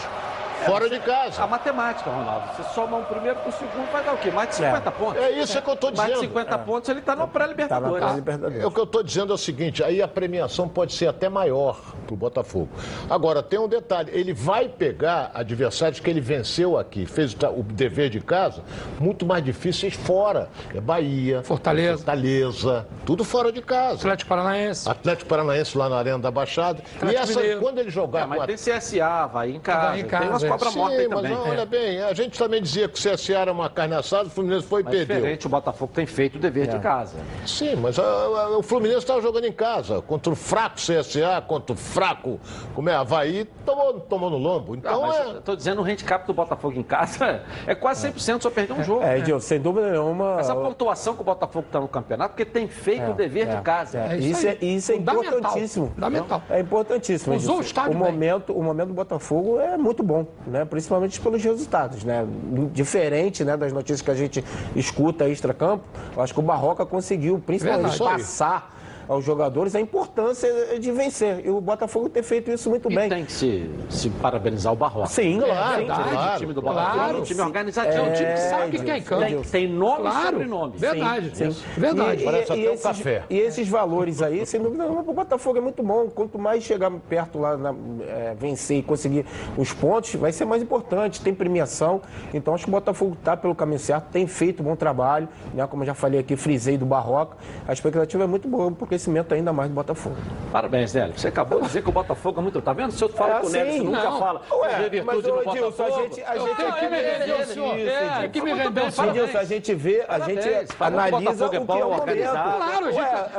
fora de casa. A matemática, Ronaldo. Você soma um primeiro com o segundo, vai dar o quê? Mais de 50 é. pontos? É isso é. que eu estou dizendo. Mais de 50 é. pontos, ele está no pré-libertadores. Tá pré o que eu estou dizendo é o seguinte, aí a premiação pode ser até maior para o Botafogo. Agora, tem um detalhe, ele vai pegar adversários que ele venceu aqui, fez o dever de casa, muito mais difíceis fora. É Bahia, Fortaleza, Fortaleza tudo fora de casa. Atlético Paranaense. Atlético Paranaense lá na Arena da Baixada. Atlético e essa, Mineiro. quando ele jogar... É, mas tem CSA, vai em casa, vai em casa. tem umas cobra morta aí também. Mas, olha bem, a gente também dizia que o CSA era uma carne assada, o Fluminense foi e perdeu. diferente, o Botafogo tem feito o dever é. de casa. Sim, mas a, a, o Fluminense estava jogando em casa, contra o fraco CSA, contra o fraco, como é, Havaí, tomou, tomou no lombo. Então não, é... Estou dizendo o handicap do Botafogo em casa (laughs) é quase 100%, só perder um jogo. É, né? sem dúvida nenhuma. Essa pontuação que o Botafogo está no campeonato, porque tem feito é, o dever é, de casa. É, isso, é, isso é importantíssimo. Fundamental. É importantíssimo. Usou o estádio o momento, o momento do Botafogo é muito bom, né? principalmente pelos resultados. Né? Diferente né, das notícias que a gente escuta extra-campo, eu acho que o Barroca conseguiu principalmente Verdade. passar aos jogadores a importância de vencer. E o Botafogo ter feito isso muito e bem. tem que se, se parabenizar o Barroca. Sim, claro. É claro, o time do Botafogo claro, é um time organizado, é um time que sabe o que é campo. Tem, tem nome claro. e sobrenome. Verdade, sim, sim. Verdade. E, Parece e, até esses, um café. E esses valores aí, sem dúvida nenhuma, o Botafogo é muito bom. Quanto mais chegar perto lá, na, é, vencer e conseguir os pontos, vai ser mais importante. Tem premiação. Então acho que o Botafogo está pelo caminho certo, tem feito um bom trabalho. Né? Como eu já falei aqui, frisei do Barroca. A expectativa é muito boa o crescimento ainda mais do Botafogo. Parabéns, Nélio. Você acabou de dizer que o Botafogo é muito. Tá vendo? Se eu falo é, com o Nélio, você nunca não. fala. Ué, mas, ô, Edilson, a gente, a gente tem que me senhor. É, que me render, Edilson, a gente vê, a gente analisa o que é o momento. Claro, a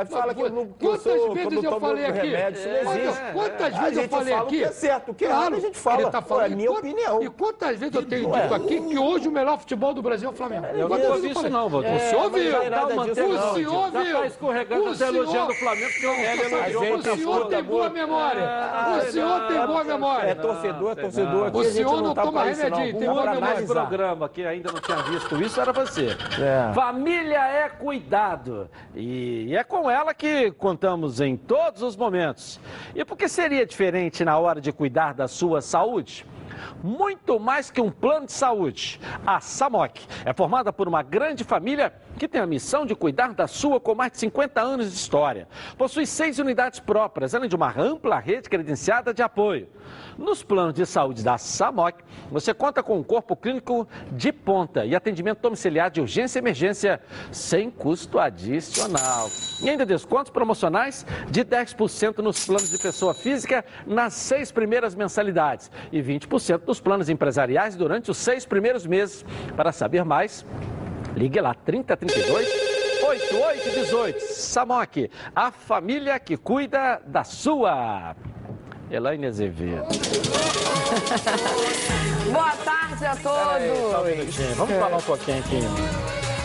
gente fala que eu não Quantas vezes eu falei aqui? Quantas vezes eu falei aqui? O que é certo, o que é errado, a gente fala. É a minha opinião. E quantas vezes eu tenho dito aqui que hoje o melhor futebol do Brasil é o Flamengo? Eu não ouvi isso não, Valdir. O senhor viu. O senhor viu. Já tá o Flamengo, porque o Nélio o senhor tem boa memória. O senhor tem boa memória. É torcedor, é torcedor. Aqui o senhor não, tá toma remedinho, tem boa memória. programa que ainda não tinha visto isso era você. É. Família é cuidado. E é com ela que contamos em todos os momentos. E por que seria diferente na hora de cuidar da sua saúde? Muito mais que um plano de saúde. A SAMOC é formada por uma grande família que tem a missão de cuidar da sua com mais de 50 anos de história. Possui seis unidades próprias, além de uma ampla rede credenciada de apoio. Nos planos de saúde da SAMOC, você conta com um corpo clínico de ponta e atendimento domiciliar de urgência e emergência sem custo adicional. E ainda descontos promocionais de 10% nos planos de pessoa física nas seis primeiras mensalidades e 20% nos planos empresariais durante os seis primeiros meses. Para saber mais, ligue lá 3032 8818. Samok, a família que cuida da sua. Elaine Azevedo. (laughs) Boa tarde a todos. Só um minutinho, vamos falar um pouquinho aqui.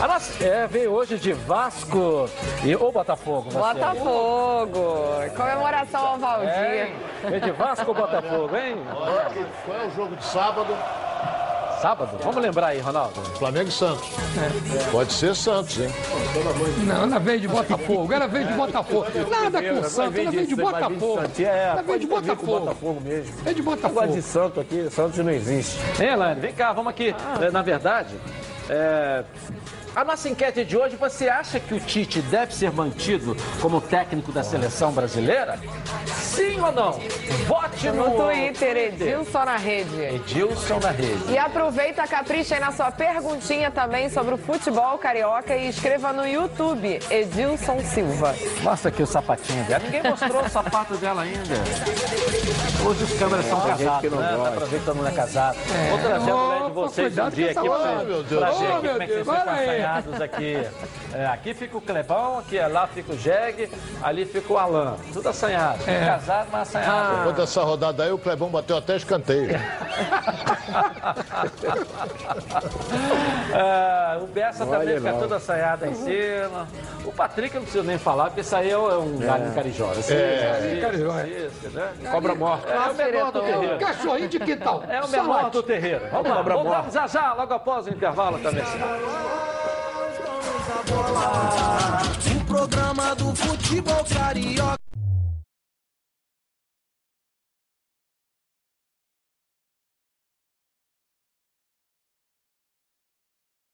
A nossa, é, veio hoje de Vasco e ou Botafogo. Botafogo. Comemoração ao Valdir. É, veio de Vasco ou Botafogo, hein? Qual é o jogo de sábado? Sábado? Vamos lembrar aí, Ronaldo. Flamengo e Santos. Pode ser Santos, hein? Não, ela veio de Botafogo, ela veio de Botafogo. Nada com o Santos, ela veio de Botafogo. É, Ela veio de Botafogo. Botafogo mesmo. É de Botafogo. de Santos aqui, Santos não existe. Hein, Elaine? Vem cá, vamos aqui. É, Na verdade, é, a nossa enquete de hoje, você acha que o Tite deve ser mantido como técnico da seleção brasileira? Sim ou não? Vote no, No Twitter, Edilson na rede. Edilson na rede. E aproveita, capricha aí na sua perguntinha também sobre o futebol carioca e escreva no YouTube, Edilson Silva. Mostra aqui o sapatinho dela. Ninguém mostrou o sapato dela ainda. Hoje os câmeras são casados, que não né? Dá gosta. pra ver que todo mundo é casado. Vou trazer o LED de vocês um dia aqui pra, hora. meu Deus. pra Oh, ver meu como é que vocês Deus, ficam aqui. É, aqui fica o Clebão, aqui lá fica o Jeg, ali fica o Alan. Tudo assanhado. É. Casado, mas assanhado. Depois dessa rodada aí, o Clebão bateu até escanteio. (laughs) É, o Bessa também Olha fica não. todo assanhado aí em cima. O Patrick eu não preciso nem falar, porque isso aí é um galinho carijó. Esse é. Carijó, Isso, né? Cobra morta. É o menor do terreiro. Cachorrinho de quintal. É o menor do terreiro. Vamos lá, Cobra voltamos já já, logo após o intervalo também. O programa do futebol carioca.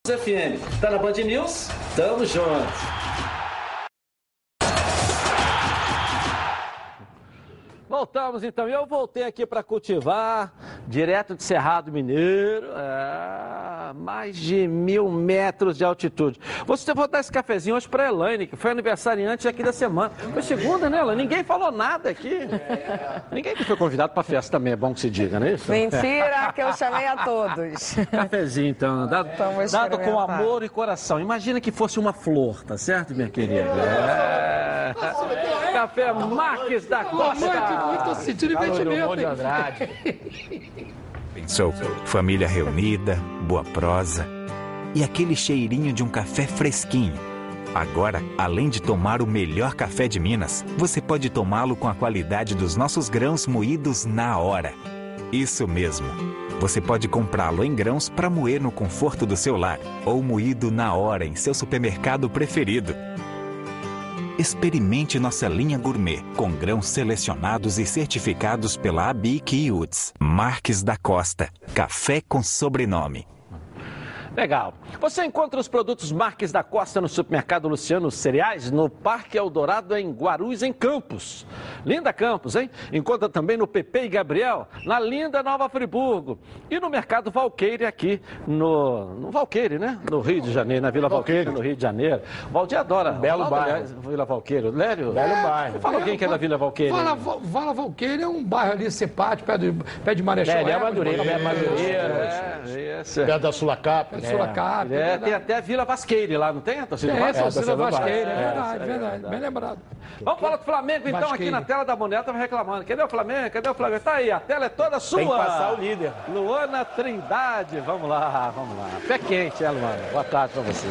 FM, tá na Band News? Tamo juntos. Voltamos então, e eu voltei aqui para cultivar, direto de Cerrado Mineiro, é, mais de mil metros de altitude. Você vou dar esse cafezinho hoje para Elaine, que foi aniversariante aqui da semana. Foi segunda, né, Elaine? Ninguém falou nada aqui. Ninguém que foi convidado para festa também, é bom que se diga, não é isso? Mentira, que eu chamei a todos. Cafezinho, então, dado, dado com amor e coração. Imagina que fosse uma flor, tá certo, minha querida? É. Café Marques da Costa. muito investimento. hein? Pensou? Família reunida, boa prosa e aquele cheirinho de um café fresquinho. Agora, além de tomar o melhor café de Minas, você pode tomá-lo com a qualidade dos nossos grãos moídos na hora. Isso mesmo. Você pode comprá-lo em grãos para moer no conforto do seu lar ou moído na hora em seu supermercado preferido. Experimente nossa linha gourmet, com grãos selecionados e certificados pela ABIC UTS. Marques da Costa. Café com sobrenome. Legal. Você encontra os produtos Marques da Costa no supermercado Luciano Cereais, no Parque Eldorado, em Guarulhos, em Campos. Linda Campos, hein? Encontra também no PP e Gabriel, na linda Nova Friburgo. E no Mercado Valqueire, aqui no, no Valqueire, né? No Rio de Janeiro, na Vila Valqueire, no Rio de Janeiro. Valdir adora. Belo Ronaldo, bairro. aliás, Vila Valqueire. Lélio? Belo bairro. Fala alguém que é da Vila Valqueire. Vala, Vala Valqueire é um bairro ali simpático, pé de, pé de Marechal. É, ele é Madureira, Madureira, é Madureira. É, isso. Perto da Sulacap. É, Sorocaba. É, verdade. tem até a Vila Vasqueire lá, não tem? A torcida É, Vasco? torcida torcida do Vasqueira, é verdade, É, verdade, bem lembrado. Vamos falar do Flamengo então, aqui na tela da Moneta, tava reclamando. Cadê o Flamengo? Cadê o Flamengo? Tá aí, a tela é toda sua. Tem que passar o líder. Luana Trindade, vamos lá, vamos lá. Pé quente, é, Luana? Boa tarde pra você.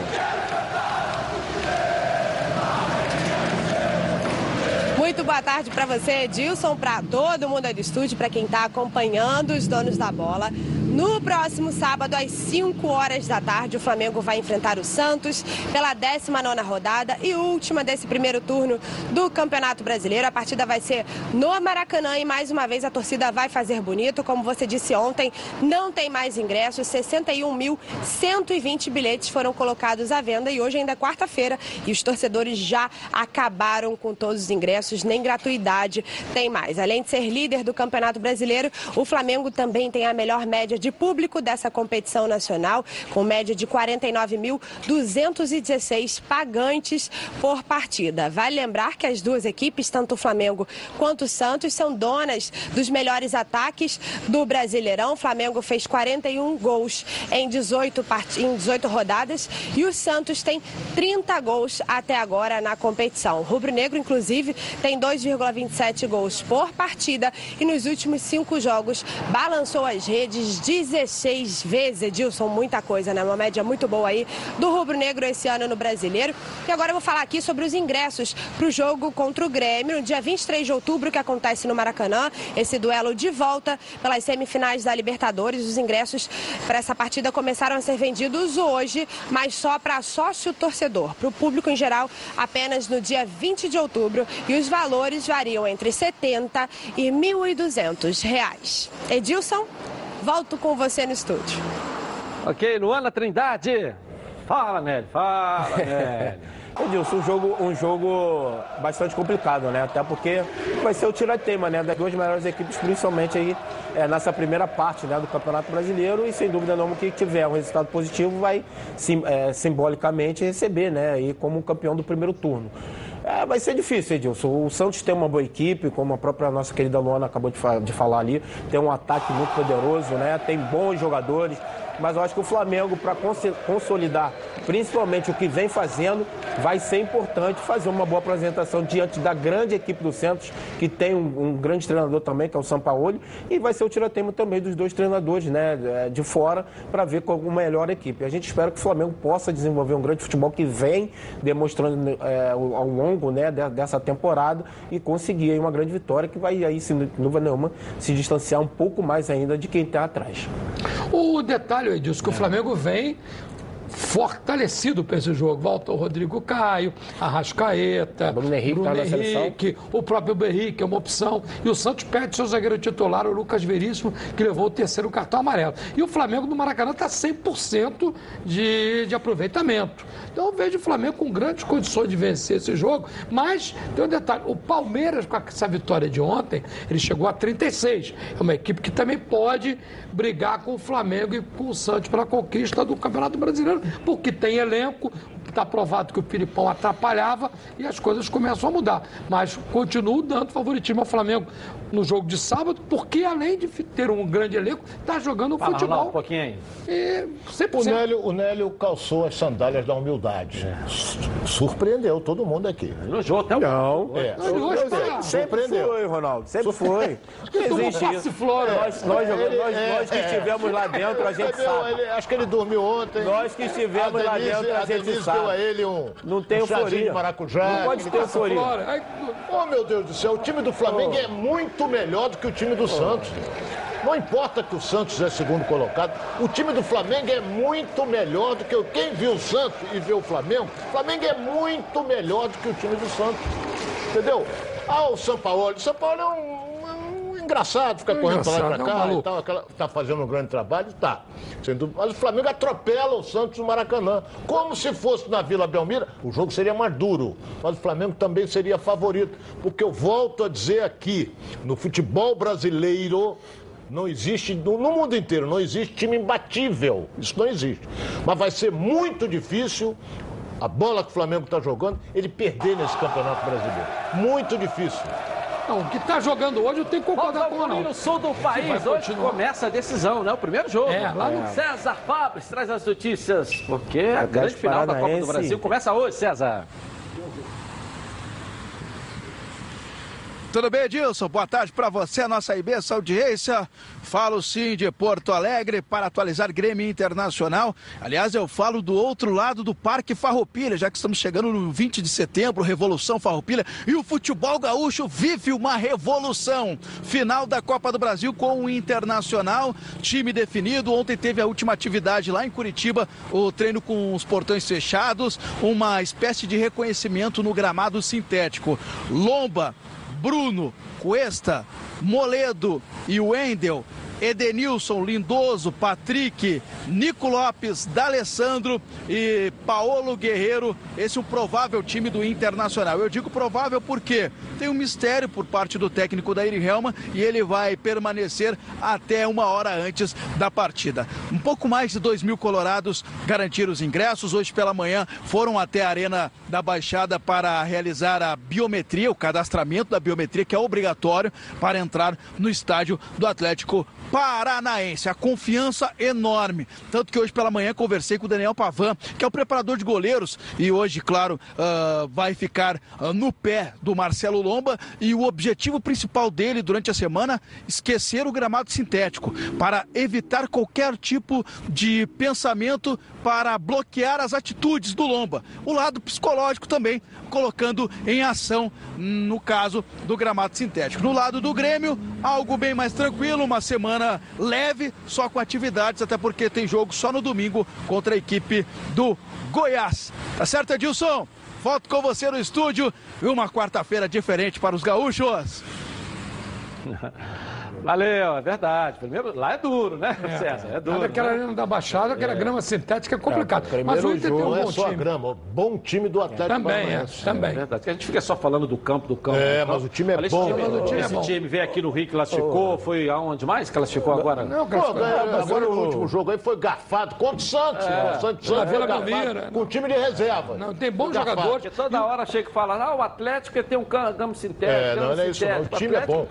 Muito boa tarde para você, Edilson, para todo mundo aí do estúdio, para quem está acompanhando os donos da bola. No próximo sábado, às 5 horas da tarde, o Flamengo vai enfrentar o Santos pela 19 rodada e última desse primeiro turno do Campeonato Brasileiro. A partida vai ser no Maracanã e mais uma vez a torcida vai fazer bonito. Como você disse ontem, não tem mais ingressos. 61.120 bilhetes foram colocados à venda e hoje ainda é quarta-feira e os torcedores já acabaram com todos os ingressos, nem gratuidade tem mais. Além de ser líder do Campeonato Brasileiro, o Flamengo também tem a melhor média de público dessa competição nacional, com média de 49.216 pagantes por partida. Vale lembrar que as duas equipes, tanto o Flamengo quanto o Santos, são donas dos melhores ataques do Brasileirão. O Flamengo fez 41 gols em 18, part... em 18 rodadas e o Santos tem 30 gols até agora na competição. O Rubro Negro, inclusive, tem 2,27 gols por partida e nos últimos cinco jogos balançou as redes 16 vezes. Edilson, muita coisa, né? Uma média muito boa aí do Rubro Negro esse ano no Brasileiro. E agora eu vou falar aqui sobre os ingressos para o jogo contra o Grêmio, no dia 23 de outubro, que acontece no Maracanã. Esse duelo de volta pelas semifinais da Libertadores. Os ingressos para essa partida começaram a ser vendidos hoje, mas só para sócio torcedor. Para o público em geral, apenas no dia 20 de outubro. E os valores variam entre 70 e 1.200 reais. Edilson, volto com você no estúdio. Ok, Luana Trindade. Fala, Nelly, fala, (laughs) Nelly. Edilson, um jogo, um jogo bastante complicado, né? Até porque vai ser o tiratema, né? Das duas melhores equipes, principalmente aí é, nessa primeira parte né, do Campeonato Brasileiro. E sem dúvida nenhuma, que tiver um resultado positivo vai sim, é, simbolicamente receber, né? Aí como campeão do primeiro turno. É, vai ser difícil, Edilson. O Santos tem uma boa equipe, como a própria nossa querida Luana acabou de, fa de falar ali. Tem um ataque muito poderoso, né? Tem bons jogadores mas eu acho que o Flamengo, para consolidar principalmente o que vem fazendo, vai ser importante fazer uma boa apresentação diante da grande equipe do Santos, que tem um, um grande treinador também, que é o Sampaoli, e vai ser o tiratema também dos dois treinadores né, é, de fora, para ver com a melhor equipe. A gente espera que o Flamengo possa desenvolver um grande futebol que vem demonstrando é, ao longo né, dessa temporada e conseguir uma grande vitória que vai aí, sem dúvida nenhuma, se distanciar um pouco mais ainda de quem está atrás. O detalhe, Edilson, que o Flamengo vem fortalecido para esse jogo. Volta o Rodrigo Caio, Arrascaeta, Bruno Henrique, Bruno tá Henrique o próprio Berrique é uma opção. E o Santos perde seu zagueiro titular, o Lucas Veríssimo, que levou o terceiro cartão amarelo. E o Flamengo do Maracanã está 100% de, de aproveitamento. Então eu vejo o Flamengo com grandes condições de vencer esse jogo. Mas tem um detalhe: o Palmeiras, com essa vitória de ontem, ele chegou a 36. É uma equipe que também pode brigar com o Flamengo e com o Santos pela conquista do Campeonato Brasileiro, porque tem elenco, está provado que o Filipão atrapalhava e as coisas começam a mudar. Mas continuo dando favoritismo ao Flamengo no jogo de sábado, porque além de ter um grande elenco, está jogando Fala, futebol. Ronaldo, um pouquinho aí. E O Nélio, o Nélio calçou as sandálias da humildade. Surpreendeu todo mundo aqui. Elogiou até o. Não. É. Não, ele tá- Sempre Surpreendeu. foi, Ronaldo. Sempre foi. (laughs) Existe isso. flora. Nós, nós, jogamos- Ele- nós, é, nós que é. estivemos lá dentro, a gente Entendeu? sabe. Ele- acho que ele dormiu ontem. Nós que estivemos a lá Denise, dentro, a a gente sabe. deu a ele um, Não tem um euforia. de maracujá. Não pode ter euforia. Ai, Oh, meu Deus do céu, o time do Flamengo é muito melhor do que o time do Santos. Não importa que o Santos é segundo colocado, o time do Flamengo é muito melhor do que o. Quem viu o Santos e vê o Flamengo, o Flamengo é muito melhor do que o time do Santos. Entendeu? Ah, o Sampaoli. O Sampaoli é um, um engraçado, fica correndo pra lá e é um cá e tal, aquela, tá fazendo um grande trabalho, tá. Mas o Flamengo atropela o Santos no Maracanã. Como se fosse na Vila Belmira, o jogo seria mais duro. Mas o Flamengo também seria favorito. Porque eu volto a dizer aqui, no futebol brasileiro, não existe, no mundo inteiro, não existe time imbatível. Isso não existe. Mas vai ser muito difícil. A bola que o Flamengo está jogando, ele perder nesse campeonato brasileiro. Muito difícil. Não, o que está jogando hoje eu tenho que concordar com o Ronaldo. no sul do país, hoje continuar. começa a decisão, né? O primeiro jogo. É, lá no- César Fabres traz as notícias, porque a Atlético grande final da Copa do. Brasil começa hoje, César. Tudo bem, Edilson? Boa tarde para você, a nossa imensa audiência. Falo sim de Porto Alegre para atualizar Grêmio Internacional. Aliás, eu falo do outro lado do Parque Farroupilha, já que estamos chegando no 20 de setembro, Revolução Farroupilha, e o futebol gaúcho vive uma revolução. Final da Copa do Brasil com o Internacional, time definido. Ontem teve a última atividade lá em Curitiba, o treino com os portões fechados, uma espécie de reconhecimento no gramado sintético. Lomba Bruno, Cuesta, Moledo e Wendel Edenilson, Lindoso, Patrick, Nico Lopes, D'Alessandro e Paulo Guerreiro. Esse é o provável time do Internacional. Eu digo provável porque tem um mistério por parte do técnico da Helma e ele vai permanecer até uma hora antes da partida. Um pouco mais de 2 mil colorados garantiram os ingressos. Hoje pela manhã foram até a Arena da Baixada para realizar a biometria, o cadastramento da biometria, que é obrigatório para entrar no estádio do Atlético Paranaense. A confiança enorme. Tanto que hoje pela manhã conversei com o Daniel Pavan, que é o preparador de goleiros, e hoje, claro, uh, vai ficar uh, no pé do Marcelo Lomba. E o objetivo principal dele durante a semana, esquecer o gramado sintético, para evitar qualquer tipo de pensamento para bloquear as atitudes do Lomba. O lado psicológico também, colocando em ação, no caso do gramado sintético. No lado do Grêmio, algo bem mais tranquilo, uma semana leve, só com atividades, até porque tem jogo só no domingo contra a equipe do Goiás. Tá certo, Edilson? Volto com você no estúdio e uma quarta-feira diferente para os gaúchos. (laughs) Valeu, é verdade. Primeiro, lá é duro, né, é, César? É duro. Aquela né? arena da Baixada, aquela é. grama sintética é complicado. É, Mas o Inter tem um não é só time. grama, bom time do Atlético Também, é, também. É verdade. A gente fica só falando do campo, do campo. É, campo. mas o time é Falei, bom. Esse time, time, esse time veio aqui no Rio, classificou, oh. foi aonde mais classificou agora? Não, classificou. Pô, agora no último jogo aí foi garfado contra o Santos. É. O Santos, Santos foi garfado com o time de reserva. Não, tem bons jogadores. Toda hora chega e fala, ah, o Atlético tem um campo sintético. É, não, não é isso. O time é bom.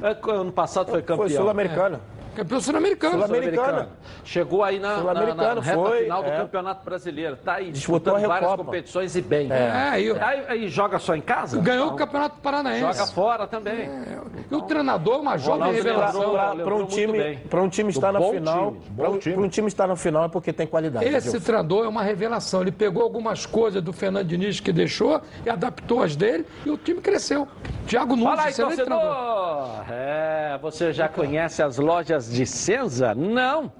Tá, ano passado foi campeão. Foi sul-americano. Campeão sul-americano. Sul-americano. Chegou aí na, na, na, na reta foi, final do é. Campeonato Brasileiro. Tá aí Disputou disputando várias competições e bem. É. é aí, aí, aí, joga só em casa? Ganhou o Campeonato Paranaense. Joga fora também. É. E o treinador, uma jovem revelação. Para um time, um time estar na final, para um time estar na final é porque tem qualidade. Esse treinador é uma revelação. Ele pegou algumas coisas do Fernando Diniz que deixou e adaptou as dele e o time cresceu. Thiago Nunes, Fala aí, torcedor. É, você já conhece as lojas de Senza? Não.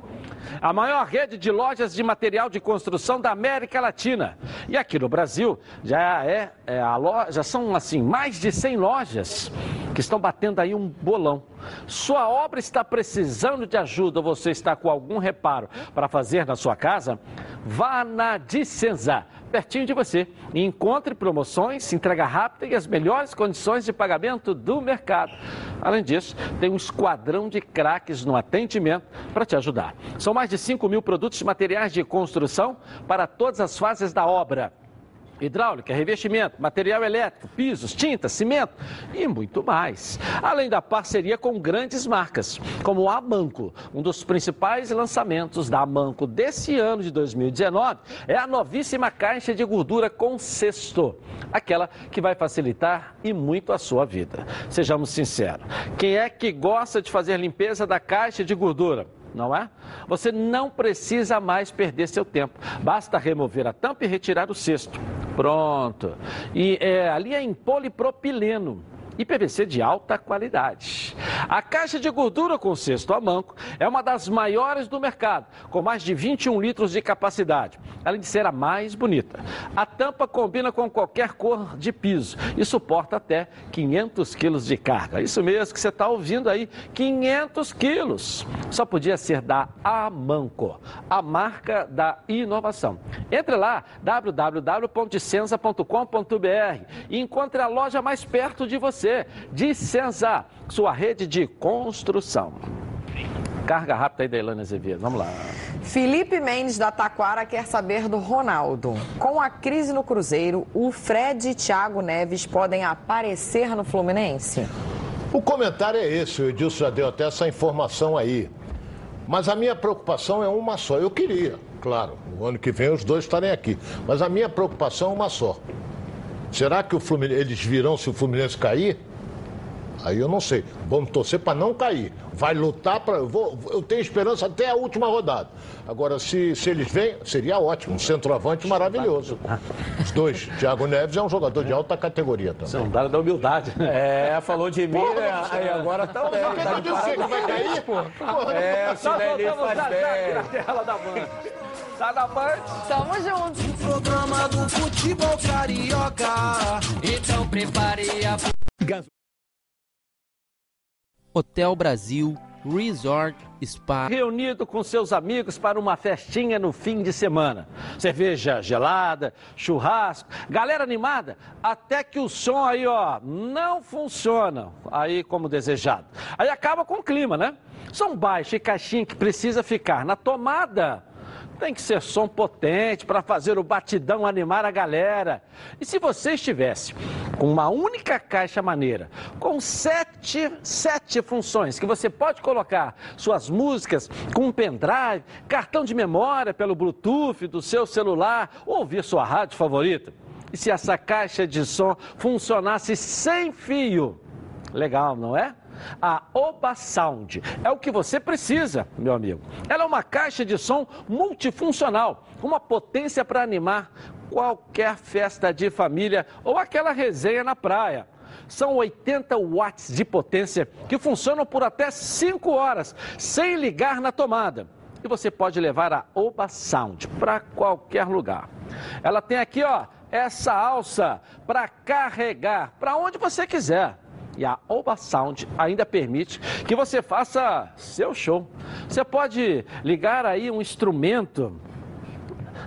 A maior rede de lojas de material de construção da América Latina. E aqui no Brasil já é, é a loja, são assim mais de 100 lojas que estão batendo aí um bolão. Sua obra está precisando de ajuda, você está com algum reparo para fazer na sua casa? Vá na Dicenza pertinho de você e encontre promoções, entrega rápida e as melhores condições de pagamento do mercado. Além disso, tem um esquadrão de craques no atendimento para te ajudar. São mais de 5 mil produtos e materiais de construção para todas as fases da obra hidráulica, revestimento, material elétrico, pisos, tinta, cimento e muito mais. Além da parceria com grandes marcas, como a Amanco. Um dos principais lançamentos da Amanco desse ano de 2019 é a novíssima caixa de gordura com cesto. Aquela que vai facilitar e muito a sua vida. Sejamos sinceros, quem é que gosta de fazer limpeza da caixa de gordura? Não é? Você não precisa mais perder seu tempo. Basta remover a tampa e retirar o cesto. Pronto. E é, ali é em polipropileno e PVC de alta qualidade. A caixa de gordura com cesto a manco é uma das maiores do mercado, com mais de 21 litros de capacidade, além de ser a mais bonita. A tampa combina com qualquer cor de piso e suporta até 500 quilos de carga. Isso mesmo que você está ouvindo aí, 500 quilos. Só podia ser da Amanco, a marca da inovação. Entre lá, www.dicenza.com.br e encontre a loja mais perto de você você de Senza, sua rede de construção. Carga rápida aí da Elane Azevedo. Vamos lá. Felipe Mendes da Taquara quer saber do Ronaldo. Com a crise no Cruzeiro, o Fred e Thiago Neves podem aparecer no Fluminense? O comentário é esse, o Edilson já deu até essa informação aí. Mas a minha preocupação é uma só. Eu queria, claro, o ano que vem os dois estarem aqui. Mas a minha preocupação é uma só. Será que o Fluminense, eles virão se o Fluminense cair? Aí eu não sei. Vamos torcer para não cair. Vai lutar para. Eu, tenho esperança até a última rodada. Agora, se, se eles vêm, seria ótimo. Um centroavante maravilhoso. Os dois. Thiago Neves é um jogador de alta categoria também. Sandália da humildade. É, falou de mim, Porra, né? aí agora tá bem. Jogador Tá de você que vai cair, pô. É, o Sinelli faz bem. Tá na Band? Tamo junto. O programa do futebol carioca. Então prepare a Hotel Brasil Resort Spa. Reunido com seus amigos para uma festinha no fim de semana. Cerveja gelada, churrasco, galera animada, até que o som aí, ó, não funciona aí como desejado. Aí acaba com o clima, né? Som baixo e caixinha que precisa ficar na tomada. Tem que ser som potente para fazer o batidão animar a galera. E se você estivesse com uma única caixa maneira, com sete, sete funções que você pode colocar suas músicas com um pendrive, cartão de memória pelo Bluetooth do seu celular, ou ouvir sua rádio favorita. E se essa caixa de som funcionasse sem fio? Legal, não é? A Oba Sound é o que você precisa, meu amigo. Ela é uma caixa de som multifuncional, com uma potência para animar qualquer festa de família ou aquela resenha na praia. São 80 watts de potência que funcionam por até 5 horas, sem ligar na tomada. E você pode levar a Oba Sound para qualquer lugar. Ela tem aqui, ó, essa alça para carregar para onde você quiser. E a Oba Sound ainda permite que você faça seu show. Você pode ligar aí um instrumento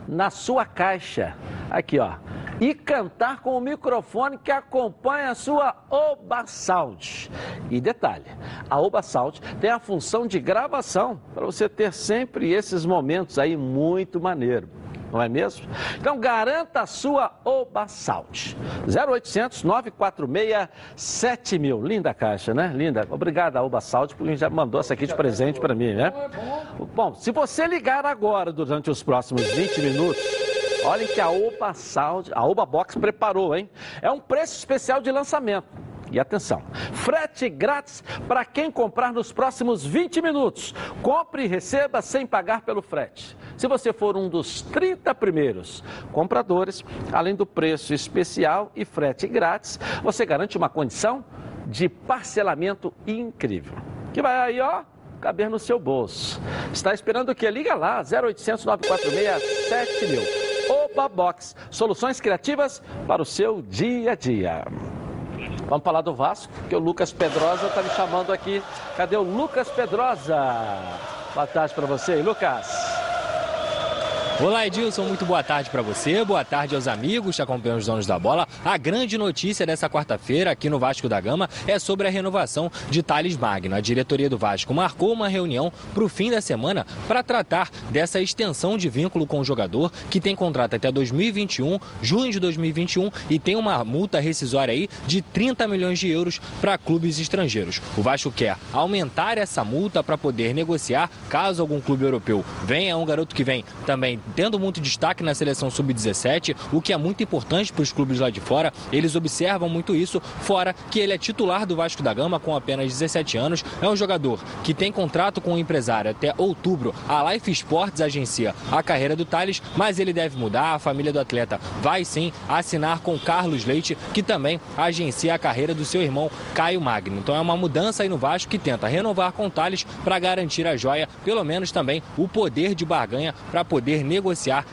na sua caixa, aqui ó, e cantar com o microfone que acompanha a sua Oba Sound. E detalhe, a Oba Sound tem a função de gravação para você ter sempre esses momentos aí muito maneiro. Não é mesmo? Então garanta a sua Oba Sound. 0800 946 7000. Linda caixa, né? Linda. Obrigado, Oba Sound, porque já mandou essa aqui de presente para mim, né? Bom, se você ligar agora durante os próximos 20 minutos, olhem que a Oba Sound, a Oba Box preparou, hein? É um preço especial de lançamento. E atenção, frete grátis para quem comprar nos próximos 20 minutos. Compre e receba sem pagar pelo frete. Se você for um dos 30 primeiros compradores, além do preço especial e frete grátis, você garante uma condição de parcelamento incrível. Que vai aí, ó, caber no seu bolso. Está esperando o quê? Liga lá, 0800 946 7000. Oba Box, soluções criativas para o seu dia a dia. Vamos falar do Vasco, que o Lucas Pedrosa está me chamando aqui. Cadê o Lucas Pedrosa? Boa tarde para você, Lucas. Olá, Edilson, muito boa tarde para você, boa tarde aos amigos que acompanham os donos da bola. A grande notícia dessa quarta-feira aqui no Vasco da Gama é sobre a renovação de Thales Magno. A diretoria do Vasco marcou uma reunião para o fim da semana para tratar dessa extensão de vínculo com o jogador que tem contrato até 2021, junho de 2021, e tem uma multa rescisória aí de 30 milhões de euros para clubes estrangeiros. O Vasco quer aumentar essa multa para poder negociar caso algum clube europeu venha, um garoto que vem também tendo muito destaque na seleção sub-17, o que é muito importante para os clubes lá de fora. Eles observam muito isso, fora que ele é titular do Vasco da Gama com apenas 17 anos. É um jogador que tem contrato com o empresário até outubro. A Life Sports agencia a carreira do Thales, mas ele deve mudar. A família do atleta vai sim assinar com Carlos Leite, que também agencia a carreira do seu irmão Caio Magno. Então é uma mudança aí no Vasco que tenta renovar com o Thales para garantir a joia, pelo menos também o poder de barganha para poder negociar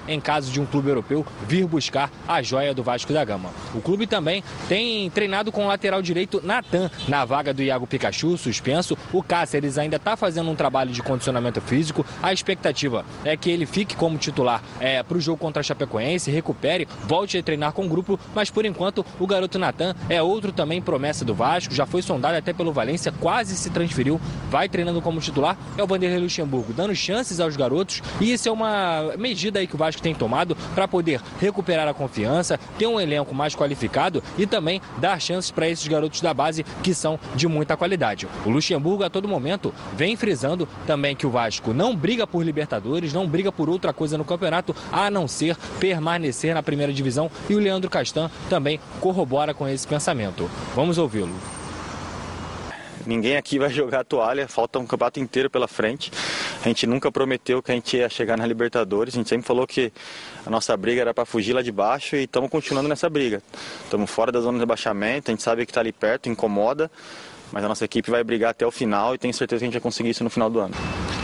em caso de um clube europeu vir buscar a joia do Vasco da Gama. O clube também tem treinado com o lateral direito Natan na vaga do Iago Pikachu, suspenso. O Cáceres ainda está fazendo um trabalho de condicionamento físico. A expectativa é que ele fique como titular é, para o jogo contra a Chapecoense, recupere, volte a treinar com o grupo, mas por enquanto o garoto Natan é outro também promessa do Vasco, já foi sondado até pelo Valência, quase se transferiu, vai treinando como titular. É o Vanderlei Luxemburgo dando chances aos garotos e isso é uma medida aí que o Vasco tem tomado para poder recuperar a confiança, ter um elenco mais qualificado e também dar chances para esses garotos da base que são de muita qualidade. O Luxemburgo a todo momento vem frisando também que o Vasco não briga por Libertadores, não briga por outra coisa no campeonato a não ser permanecer na primeira divisão e o Leandro Castan também corrobora com esse pensamento. Vamos ouvi-lo. Ninguém aqui vai jogar a toalha, falta um campeonato inteiro pela frente. A gente nunca prometeu que a gente ia chegar na Libertadores, a gente sempre falou que a nossa briga era para fugir lá de baixo e estamos continuando nessa briga. Estamos fora da zona de rebaixamento, a gente sabe que está ali perto, incomoda, mas a nossa equipe vai brigar até o final e tenho certeza que a gente vai conseguir isso no final do ano.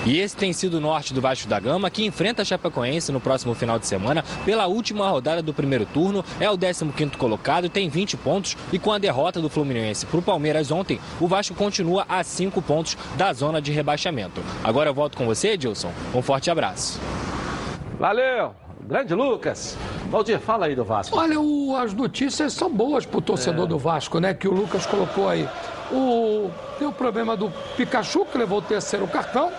E esse tem sido o norte do Vasco da Gama, que enfrenta a Chapecoense no próximo final de semana pela última rodada do primeiro turno. É o 15º colocado, tem 20 pontos e com a derrota do Fluminense para o Palmeiras ontem, o Vasco continua a 5 pontos da zona de rebaixamento. Agora eu volto com você, Edilson. Um forte abraço. Valeu! Grande Lucas. Valdir, fala aí do Vasco. Olha, o- as notícias são boas pro torcedor É. do Vasco, né? Que o Lucas colocou aí. O, tem o problema do Pikachu, que levou o terceiro cartão,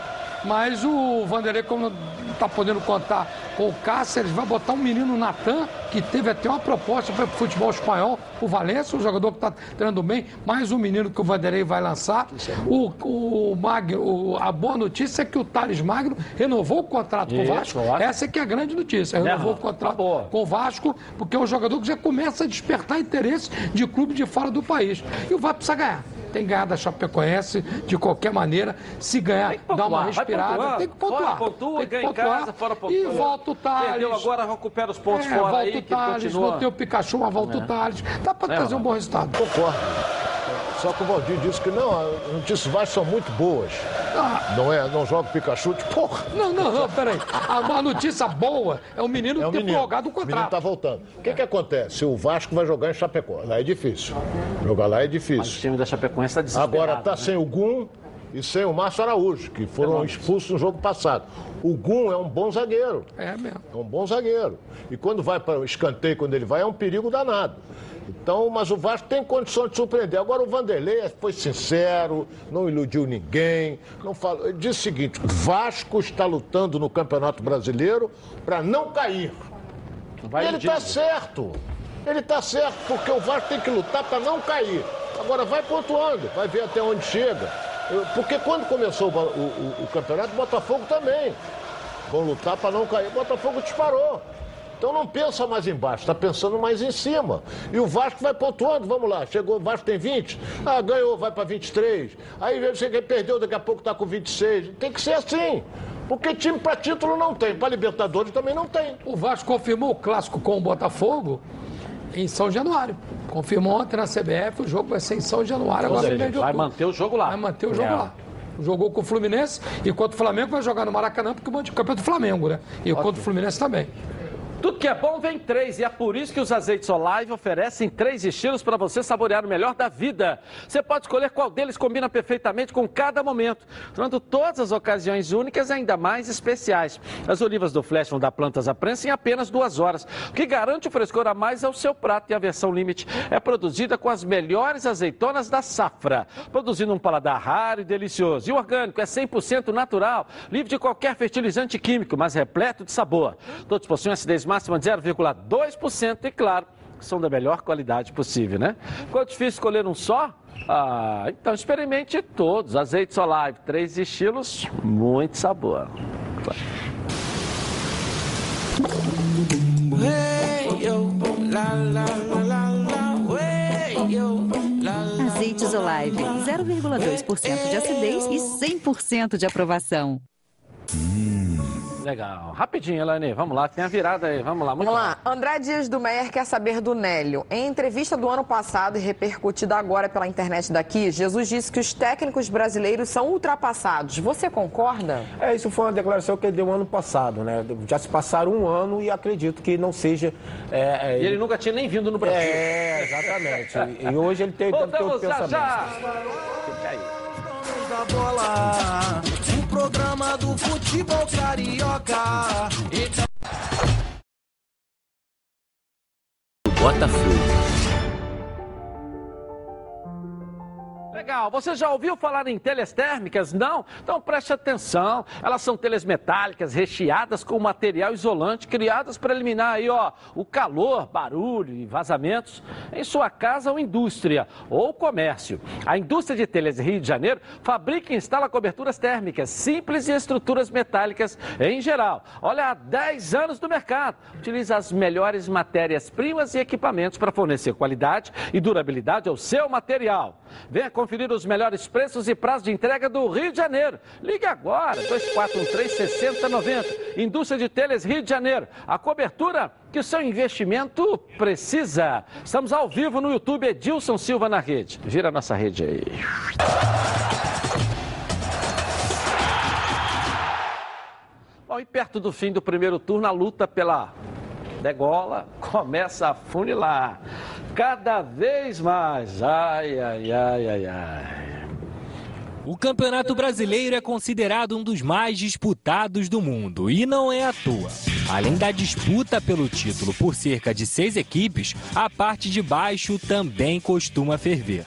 mas o Vanderlei, como não tá podendo contar com o Cáceres, vai botar um menino Natan, que teve até uma proposta para o futebol espanhol, o Valência, um jogador que está treinando bem, mais um menino que o Vanderlei vai lançar. O, o Magno, a boa notícia é que o Thales Magno renovou o contrato com o Isso, Vasco. Essa é que é a grande notícia. Renovou o contrato com o Vasco, porque é um jogador que já começa a despertar interesse de clube de fora do país. E o Vasco precisa ganhar. Tem que ganhar da Chapecoense de qualquer maneira. Se ganhar, dá uma respirada. Tem que pontuar. Fora pontua, tem que ganha em pontuar. casa, fora pontua. E volta o Thales. Perdeu agora, recupera os pontos É, fora volta aí, o que Thales, continua. voltei o Pikachu, mas volta É. o Thales. Dá para É, trazer um bom resultado. Concordo. Só que o Valdir disse que não, as notícias Vasco são muito boas. Ah. Não é, não joga Pikachu de porra. Não, não, não, peraí. A, uma notícia boa é o menino É ter menino. prorrogado o O menino contrato. tá voltando. O que que acontece? O Vasco vai jogar em Chapecó. Lá é difícil. Jogar lá é difícil. Mas o time da Chapecoense está desesperado. Agora tá né? sem o Gum e sem o Márcio Araújo, que foram expulsos no jogo passado. O Gum é um bom zagueiro. É mesmo. É um bom zagueiro. E quando vai para o escanteio, quando ele vai, é um perigo danado. Então, mas o Vasco tem condições de surpreender. Agora o Vanderlei foi sincero, não iludiu ninguém. Não falou. Ele disse o seguinte: Vasco está lutando no Campeonato Brasileiro para não cair. Vai ele está certo. Ele está certo, porque o Vasco tem que lutar para não cair. Agora vai pontuando, vai ver até onde chega. Porque quando começou o, o- o- o campeonato, o Botafogo também. Vão lutar para não cair. O Botafogo disparou. Então não pensa mais embaixo, está pensando mais em cima. E o Vasco vai pontuando, vamos lá. Chegou, o Vasco tem 20, ah, ganhou, vai para 23. Aí você que perdeu, daqui a pouco está com 26. Tem que ser assim. Porque time para título não tem, para Libertadores também não tem. O Vasco confirmou o clássico com o Botafogo em São Januário. Confirmou ontem na CBF, o jogo vai ser em São Januário, agora seja, vai outubro. manter o jogo lá. Vai manter o jogo É. lá. Jogou com o Fluminense, enquanto o Flamengo vai jogar no Maracanã, porque o campeão do Flamengo, né? E enquanto o Fluminense também. Tudo que é bom vem três e é por isso que os azeites Olive oferecem três estilos para você saborear o melhor da vida. Você pode escolher qual deles combina perfeitamente com cada momento, tornando todas as ocasiões únicas ainda mais especiais. As olivas do Flash vão dar plantas à prensa em apenas duas horas, o que garante o frescor a mais ao seu prato e a versão limite é produzida com as melhores azeitonas da safra, produzindo um paladar raro e delicioso. E o orgânico é 100% natural, livre de qualquer fertilizante químico, mas repleto de sabor. Todos possuem acidez máxima de 0,2% e, claro, são da melhor qualidade possível, né? Ficou difícil escolher um só? Ah, então experimente todos. Azeites Olive, três estilos, muito sabor. Azeites Olive, 0,2% de acidez e 100% de aprovação. Legal. Rapidinho, Elaine, vamos lá, tem a virada aí, vamos lá. Muito Vamos lá. André Dias do Meier quer saber do Nélio. Em entrevista do ano passado e repercutida agora pela internet daqui, Jesus disse que os técnicos brasileiros são ultrapassados. Você concorda? É, isso foi uma declaração que ele deu ano passado, né? Já se passaram um ano e acredito que não seja. é, é, E ele nunca tinha nem vindo no Brasil. É, exatamente. E hoje ele tem, deve ter Voltamos já, pensamento. já. Fica aí. Bola, o programa do futebol carioca. Botafogo. Legal, você já ouviu falar em telhas térmicas? Não? Então preste atenção. Elas são telhas metálicas recheadas com material isolante, criadas para eliminar aí, ó, o calor, barulho e vazamentos em sua casa ou indústria ou comércio. A indústria de telhas Rio de Janeiro fabrica e instala coberturas térmicas simples e estruturas metálicas em geral. Olha, há 10 anos no mercado. Utiliza as melhores matérias-primas e equipamentos para fornecer qualidade e durabilidade ao seu material. Venha conferir garantir os melhores preços e prazo de entrega do Rio de Janeiro. Ligue agora, 2413-6090. Indústria de Teles Rio de Janeiro. A cobertura que o seu investimento precisa. Estamos ao vivo no YouTube Edilson Silva na rede. Gira a nossa rede aí. Bom, e perto do fim do primeiro turno, a luta pela degola começa a funilar. Cada vez mais. Ai, ai, ai, ai, ai. O Campeonato Brasileiro é considerado um dos mais disputados do mundo e não é à toa. Além da disputa pelo título por cerca de seis equipes, a parte de baixo também costuma ferver.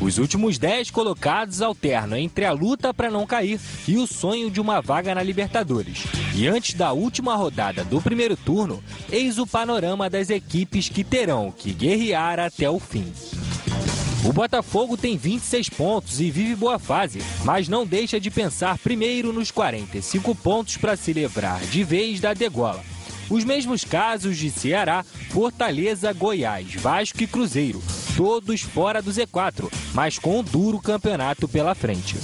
Os últimos dez colocados alternam entre a luta para não cair e o sonho de uma vaga na Libertadores. E antes da última rodada do primeiro turno, eis o panorama das equipes que terão que guerrear até o fim. O Botafogo tem 26 pontos e vive boa fase, mas não deixa de pensar primeiro nos 45 pontos para se livrar de vez da degola. Os mesmos casos de Ceará, Fortaleza, Goiás, Vasco e Cruzeiro, todos fora do Z4, mas com um duro campeonato pela frente.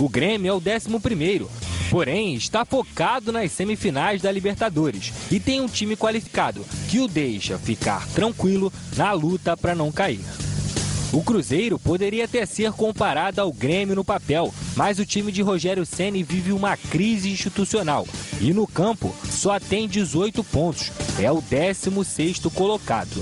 O Grêmio é o 11 porém está focado nas semifinais da Libertadores e tem um time qualificado que o deixa ficar tranquilo na luta para não cair. O Cruzeiro poderia até ser comparado ao Grêmio no papel, mas o time de Rogério Ceni vive uma crise institucional e no campo só tem 18 pontos, é o 16º colocado.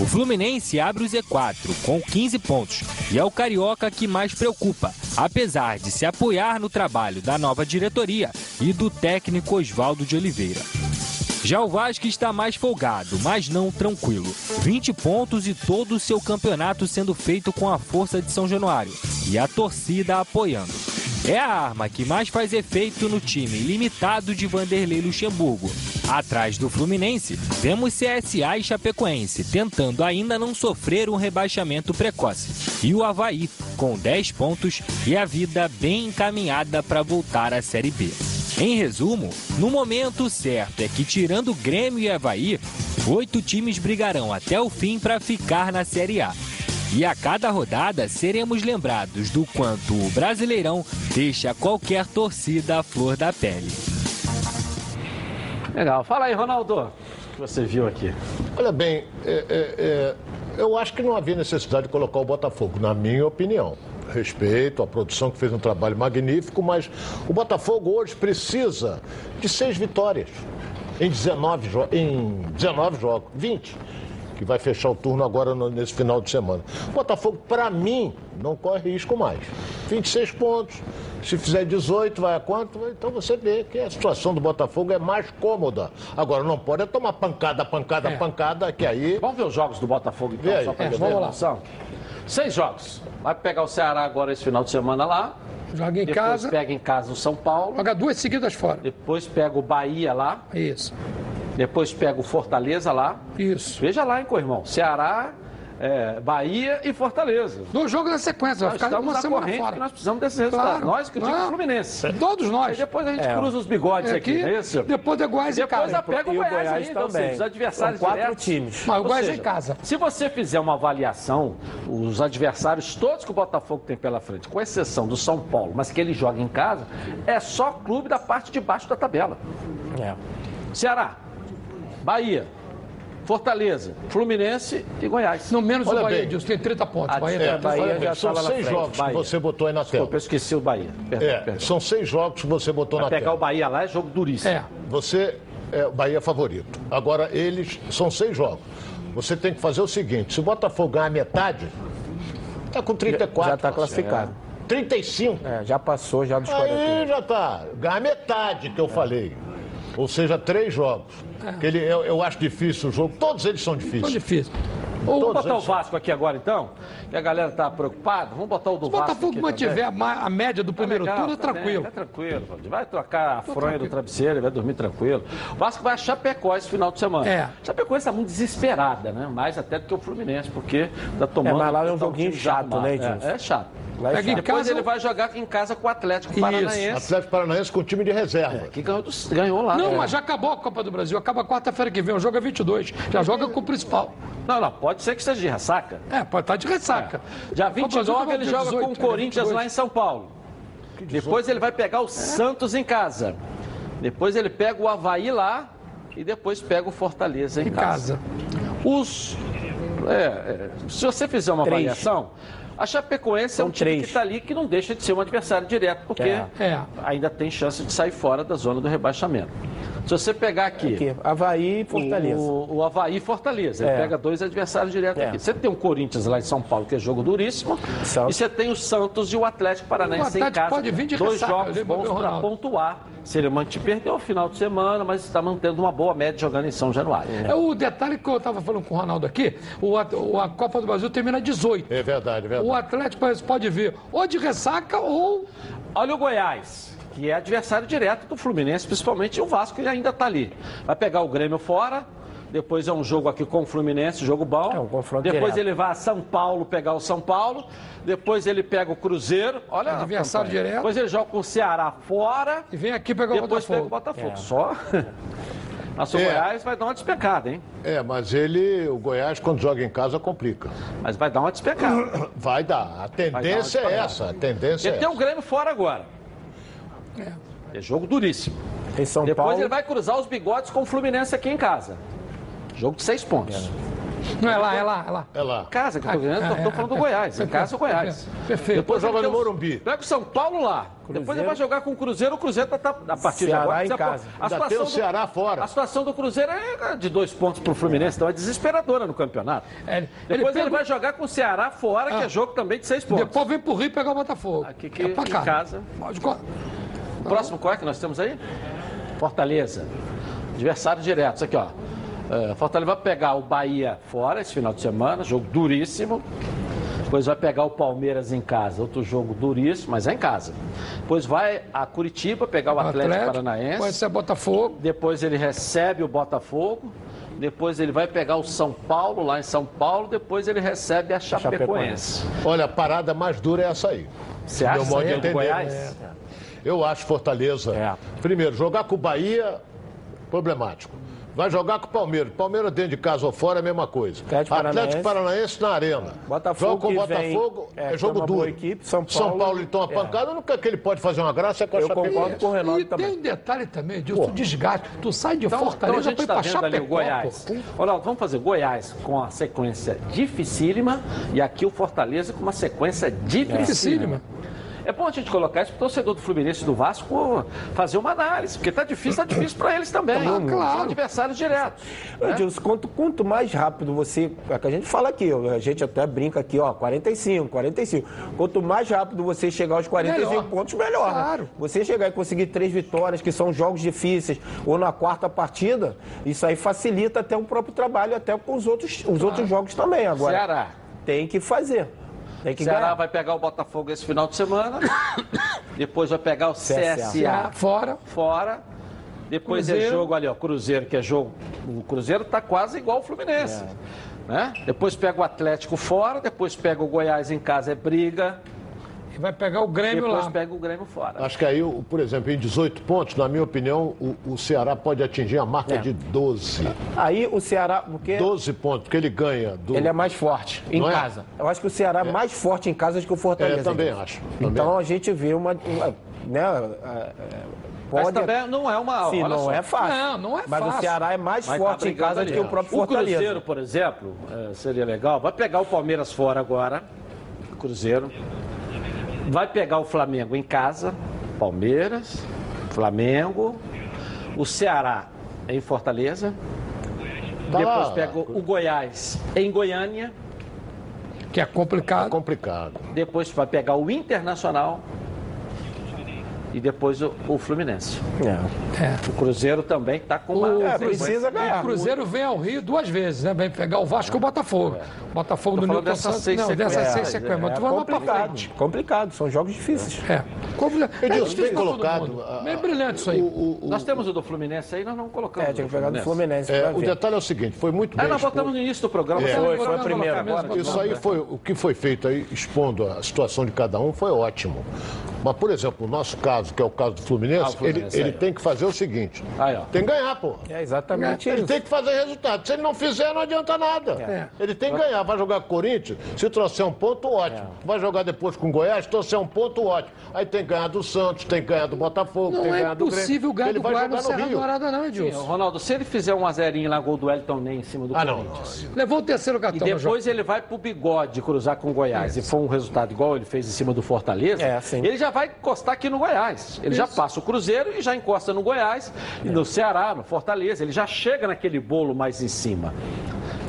O Fluminense abre o Z4 com 15 pontos e é o carioca que mais preocupa, apesar de se apoiar no trabalho da nova diretoria e do técnico Oswaldo de Oliveira. Já o Vasco está mais folgado, mas não tranquilo. 20 pontos e todo o seu campeonato sendo feito com a força de São Januário e a torcida apoiando. É a arma que mais faz efeito no time limitado de Vanderlei Luxemburgo. Atrás do Fluminense, vemos CSA e Chapecoense tentando ainda não sofrer um rebaixamento precoce. E o Havaí, com 10 pontos e a vida bem encaminhada para voltar à Série B. Em resumo, no momento certo é que, tirando Grêmio e Havaí, oito times brigarão até o fim para ficar na Série A. E a cada rodada seremos lembrados do quanto o Brasileirão deixa qualquer torcida à flor da pele. Legal. Fala aí, Ronaldo. O que você viu aqui? Olha bem, é, é, é, eu acho que não havia necessidade de colocar o Botafogo, na minha opinião respeito à produção que fez um trabalho magnífico, mas o Botafogo hoje precisa de seis vitórias em 19, em 19 jogos, 20 que vai fechar o turno agora no, nesse final de semana. O Botafogo, para mim, não corre risco mais. 26 pontos. Se fizer 18, vai a quanto? Então você vê que a situação do Botafogo é mais cômoda. Agora, não pode é tomar pancada, pancada, é. pancada, que aí. Vamos ver os jogos do Botafogo então, só para é, vamos lá. Seis jogos. Vai pegar o Ceará agora esse final de semana lá. Joga em Depois casa. Depois pega em casa o São Paulo. Joga duas seguidas fora. Depois pega o Bahia lá. Isso. Depois pega o Fortaleza lá. Isso. Veja lá, hein, co-irmão. Ceará, é, Bahia e Fortaleza. Dois jogos na sequência, vai ficar uma semana fora. nós precisamos desses resultados. Claro, nós que o time. Fluminense. Todos nós. Aí depois a gente é. cruza os bigodes aqui, aqui, é isso? Depois é Goiás e casa. Depois pega o Goiás, o Goiás ainda, também. Seja, os adversários São quatro diretos. times. Mas o Goiás seja, em casa. Se você fizer uma avaliação, os adversários todos que o Botafogo tem pela frente, com exceção do São Paulo, mas que ele joga em casa, é só clube da parte de baixo da tabela. É. Ceará, Bahia, Fortaleza, Fluminense e Goiás. Não menos Olha o Bahia, Deus, tem 30 pontos. Ah, Bahia, é, Bahia já São seis jogos Bahia. que você botou aí na tela. Desculpa, eu esqueci o Bahia. Perdão, é, perdão. São seis jogos que você botou na pegar tela. o Bahia lá é jogo duríssimo. É. Você é o Bahia favorito. Agora, eles são seis jogos. Você tem que fazer o seguinte: se o Botafogo ganhar metade, tá com 34. Já está classificado. É. 35. É, já passou já dos 40. Aí já tá. Ganha metade que eu falei. Ou seja, três jogos. Que ele, eu, eu acho difícil o jogo. Todos eles são difíceis. São difíceis. Vamos botar o Vasco aqui agora, então? Que a galera tá preocupada. Vamos botar o do Se o Vasco. Botafogo aqui mantiver também. a, a média do primeiro Tá legal, turno, é tá tranquilo. bem, É tranquilo, vai trocar a fronha do travesseiro, vai dormir tranquilo. O Vasco vai a Chapecó esse final de semana. É. Chapecó está muito desesperada, né? Mais até do que o Fluminense, porque tá tomando. É, mas lá é um tá joguinho chato, né, é, Edilson? é chato. Lá é Depois chato. casa- ele vai jogar em casa com o Atlético Isso. Paranaense. Atlético Paranaense com time de reserva. Que ganhou, do- ganhou lá. Não, É. mas já acabou a Copa do Brasil. Acaba quarta-feira que vem. O jogo é 22. Já joga com o principal. Não, não, pode ser que seja de ressaca. É, pode estar de ressaca. Do Brasil 29 acabou ele joga 18, com o né? Corinthians 22. lá em São Paulo. Depois ele vai pegar o Santos em casa. Depois ele pega o Havaí lá e depois pega o Fortaleza em, Em casa. Os. é, é, se você fizer uma Três. avaliação, a Chapecoense é São um time três. que está ali que não deixa de ser um adversário direto, porque É. É. ainda tem chance de sair fora da zona do rebaixamento. Se você pegar aqui. Aqui, Havaí e Fortaleza. O, o Havaí e Fortaleza. Ele É. pega dois adversários diretos É. aqui. Você tem o Corinthians lá em São Paulo, que é jogo duríssimo. Santos. E você tem o Santos e o Atlético Paranaense em casa. pode vir de dois ressaca, jogos bons para pontuar. Se ele manter, perdeu o final de semana, mas está mantendo uma boa média jogando em São Januário. É o detalhe que eu estava falando com o Ronaldo aqui. O, o- a Copa do Brasil termina 18. É verdade, é verdade. O Atlético pode vir ou de ressaca ou Olha o Goiás, que é adversário direto do Fluminense, principalmente o Vasco, que ainda está ali. Vai pegar o Grêmio fora. Depois é um jogo aqui com o Fluminense, jogo bom. É um confronto Depois direto. ele vai a São Paulo pegar o São Paulo. Depois ele pega o Cruzeiro. Olha, Adversário campanha. direto. Depois ele joga com o Ceará fora. e vem aqui pegar o Depois pega o Botafogo. Botafogo. Só. (laughs) Nosso É. Goiás vai dar uma despecada, hein? É, mas ele, o Goiás, quando joga em casa, complica. Mas vai dar uma despecada. (coughs) Vai dar. A tendência é dar uma essa. A tendência Ele é tem essa. o Grêmio fora agora. É jogo duríssimo. Em São Depois Paulo. ele vai cruzar os bigodes com o Fluminense aqui em casa. Jogo de seis pontos. Não, é lá, é lá, é lá. É lá. Casa, que eu tô Ah, tô é, falando do é, Goiás. Em casa, o Goiás. Perfeito. Depois ele joga no Morumbi. Pega o São Paulo lá. Depois ele vai jogar com o Cruzeiro. O Cruzeiro tá, tá a partir de Ceará agora. em casa. A Ainda tem o Ceará fora. A situação do Cruzeiro é de dois pontos pro Fluminense, então é desesperadora no campeonato. É, ele Depois ele, pega- vai jogar com o Ceará fora, que Ah. é jogo também de seis pontos. Depois vem pro Rio pegar o Botafogo. Aqui que, é pra em cá. casa. Pode co- O próximo qual é que nós temos aí? Fortaleza. Adversário direto. Isso aqui, ó. É, Fortaleza vai pegar o Bahia fora esse final de semana, jogo duríssimo. Depois vai pegar o Palmeiras em casa, outro jogo duríssimo, mas é em casa. Depois vai a Curitiba pegar o Atlético, Paranaense. Depois é Botafogo. Depois ele recebe o Botafogo. Depois ele vai pegar o São Paulo, lá em São Paulo. Depois ele recebe a Chapecoense. Olha, a parada mais dura é essa aí. Você acha de aí, do entender. Goiás? É. Eu acho Fortaleza. É. Primeiro, jogar com o Bahia, problemático. Vai jogar com o Palmeiras. Palmeiras dentro de casa ou fora é a mesma coisa. Atlético Atlético Paranaense na arena. Botafogo Joga com o que vem- Botafogo, é, é, é jogo duro. equipe, São São Paulo- Paulo ele toma é. pancada, nunca que ele pode fazer uma graça é com a Eu Chapecoense. concordo com o Reinaldo E também. tem um detalhe também, Dilson, o desgaste. Tu sai de Então, então a Fortaleza gente pra ir está pra o Chapecó, Goiás. Olha, vamos fazer Goiás com a sequência dificílima e aqui o Fortaleza com uma sequência dificílima. Dificílima. É bom a gente colocar isso para o torcedor do Fluminense e do Vasco fazer uma análise, porque tá difícil, tá difícil para eles também. Ah, claro. São adversários diretos. Dilson, quanto, quanto mais rápido você. É que a gente fala aqui, a gente até brinca aqui, ó, 45, 45. Quanto mais rápido você chegar aos 45 Melhor. pontos, melhor. né? Claro. Você chegar e conseguir três vitórias, que são jogos difíceis, ou na quarta partida, isso aí facilita até o próprio trabalho, até com os outros, os outros jogos também. Agora, Ceará. tem que fazer. Tem que Ceará ganhar. vai pegar o Botafogo esse final de semana. (coughs) Depois vai pegar o CSA. CSA Fora. fora. Depois é Cruzeiro. jogo ali, ó, Cruzeiro, que é jogo. O Cruzeiro tá quase igual o Fluminense. É. Né? Depois pega o Atlético fora, depois pega o Goiás em casa, é briga. E vai pegar o Grêmio depois lá. pega o Grêmio fora. Acho que aí, o- por exemplo, em 18 pontos, na minha opinião, o, o Ceará pode atingir a marca É. de 12. Aí o Ceará, porque 12 pontos, porque ele ganha do. ele é mais forte em Não é? casa. Eu acho que o Ceará é mais forte em casa do que o Fortaleza. É, também acho, também Então a gente vê uma. uma né, é, é, Mas pode também não é uma. Sim, não só. é fácil. Não, não é Mas fácil. o Ceará é mais Mas tá forte em casa do que o próprio O Fortaleza. Cruzeiro, por exemplo, seria legal. Vai pegar o Palmeiras fora agora. o Cruzeiro. Vai pegar o Flamengo em casa. Palmeiras, Flamengo. O Ceará em Fortaleza. Tá Depois lá. pega o o Goiás em Goiânia. Que é complicado. complicado. Depois vai pegar o Internacional. E depois o, o Fluminense. É. O Cruzeiro também está com uma... O Cruzeiro, O Cruzeiro vem ao Rio duas vezes, né? Vem pegar o Vasco e o Botafogo. O Botafogo Tô do Newton Santos. seis Não, dessas seis sequências. Lá pra complicado, complicado, são jogos difíceis. É. Edilson, É bem colocado. Bem brilhante isso aí. Nós temos o do Fluminense aí, nós não colocamos. É, tinha o que pegar do Fluminense. É, o detalhe é o seguinte, foi muito Ah, bem nós botamos no início do programa. É. você não Foi, foi a na primeira. colocar mesmo, Isso aí foi o que foi feito aí, expondo a situação de cada um, foi ótimo. Mas, por exemplo, o nosso caso, que é o caso do Fluminense, Ah, Fluminense, ele, ele tem que fazer o seguinte: Aí, ó. tem que ganhar, pô. É exatamente Ele isso. tem que fazer resultado. Se ele não fizer, não adianta nada. É. Ele tem que ganhar. Vai jogar com o Corinthians, se trouxer um ponto, ótimo. Vai jogar depois com o Goiás, trouxer um ponto, ótimo. Aí tem que ganhar do Santos, tem que ganhar do Botafogo, tem Não que é ganhar do Grêmio. possível ganhar Ele do Goiás no Serra. Dourada, não, Sim, Edilson. Ronaldo, se ele fizer um a zerinho lá, gol do Elton nem em cima do Ah, não. Corinthians. Levou o terceiro E cartão jogo. depois ele vai pro bigode cruzar com o Goiás. E for um resultado igual ele fez em cima do Fortaleza. É, sim. Ele já vai encostar aqui no Goiás. Ele já passa o Cruzeiro e já encosta no Goiás, e no Ceará, no Fortaleza. Ele já chega naquele bolo mais em cima.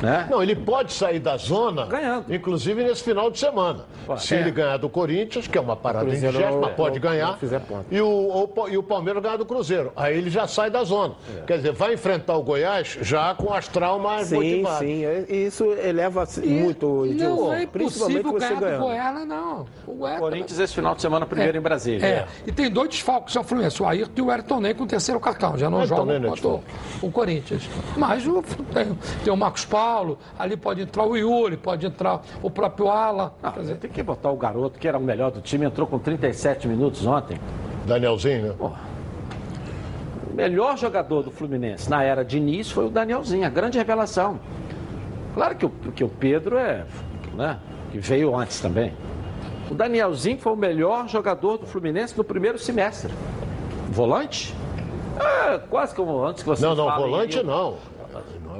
Né? Não, ele pode sair da zona, Ganhando. inclusive nesse final de semana. Pô, Se é. ele ganhar do Corinthians, que é uma parada indigesta, não- mas pode não- ganhar, não fizer ponto. e o, o- e o Palmeiras ganhar do Cruzeiro. Aí ele já sai da zona. Quer dizer, vai enfrentar o Goiás já com o astral mais Sim, motivado. sim. é- Isso eleva muito, Edilson. Não é principalmente impossível você ganhar do ganhando. Goiás, não. O Goiás Corinthians esse final de semana, primeiro em Brasília. É. E tem dois desfalques ao Fluminense, o Ayrton e o Ayrton Ney com o terceiro cartão. Já não Ayrton jogam Ney não é contra o, o Corinthians. Mas o- tem, tem o Marcos Paulo, ali pode entrar o Yuri, pode entrar o próprio Ala. Quer dizer, tem que botar o garoto, que era o melhor do time, entrou com 37 minutos ontem. Danielzinho, né? O melhor jogador do Fluminense na era de início foi o Danielzinho, a grande revelação. Claro que o, que o Pedro é, né, que veio antes também. O Danielzinho foi o melhor jogador do Fluminense no primeiro semestre. Volante? É, quase como antes que vocês Não, não, falem, volante eu- não.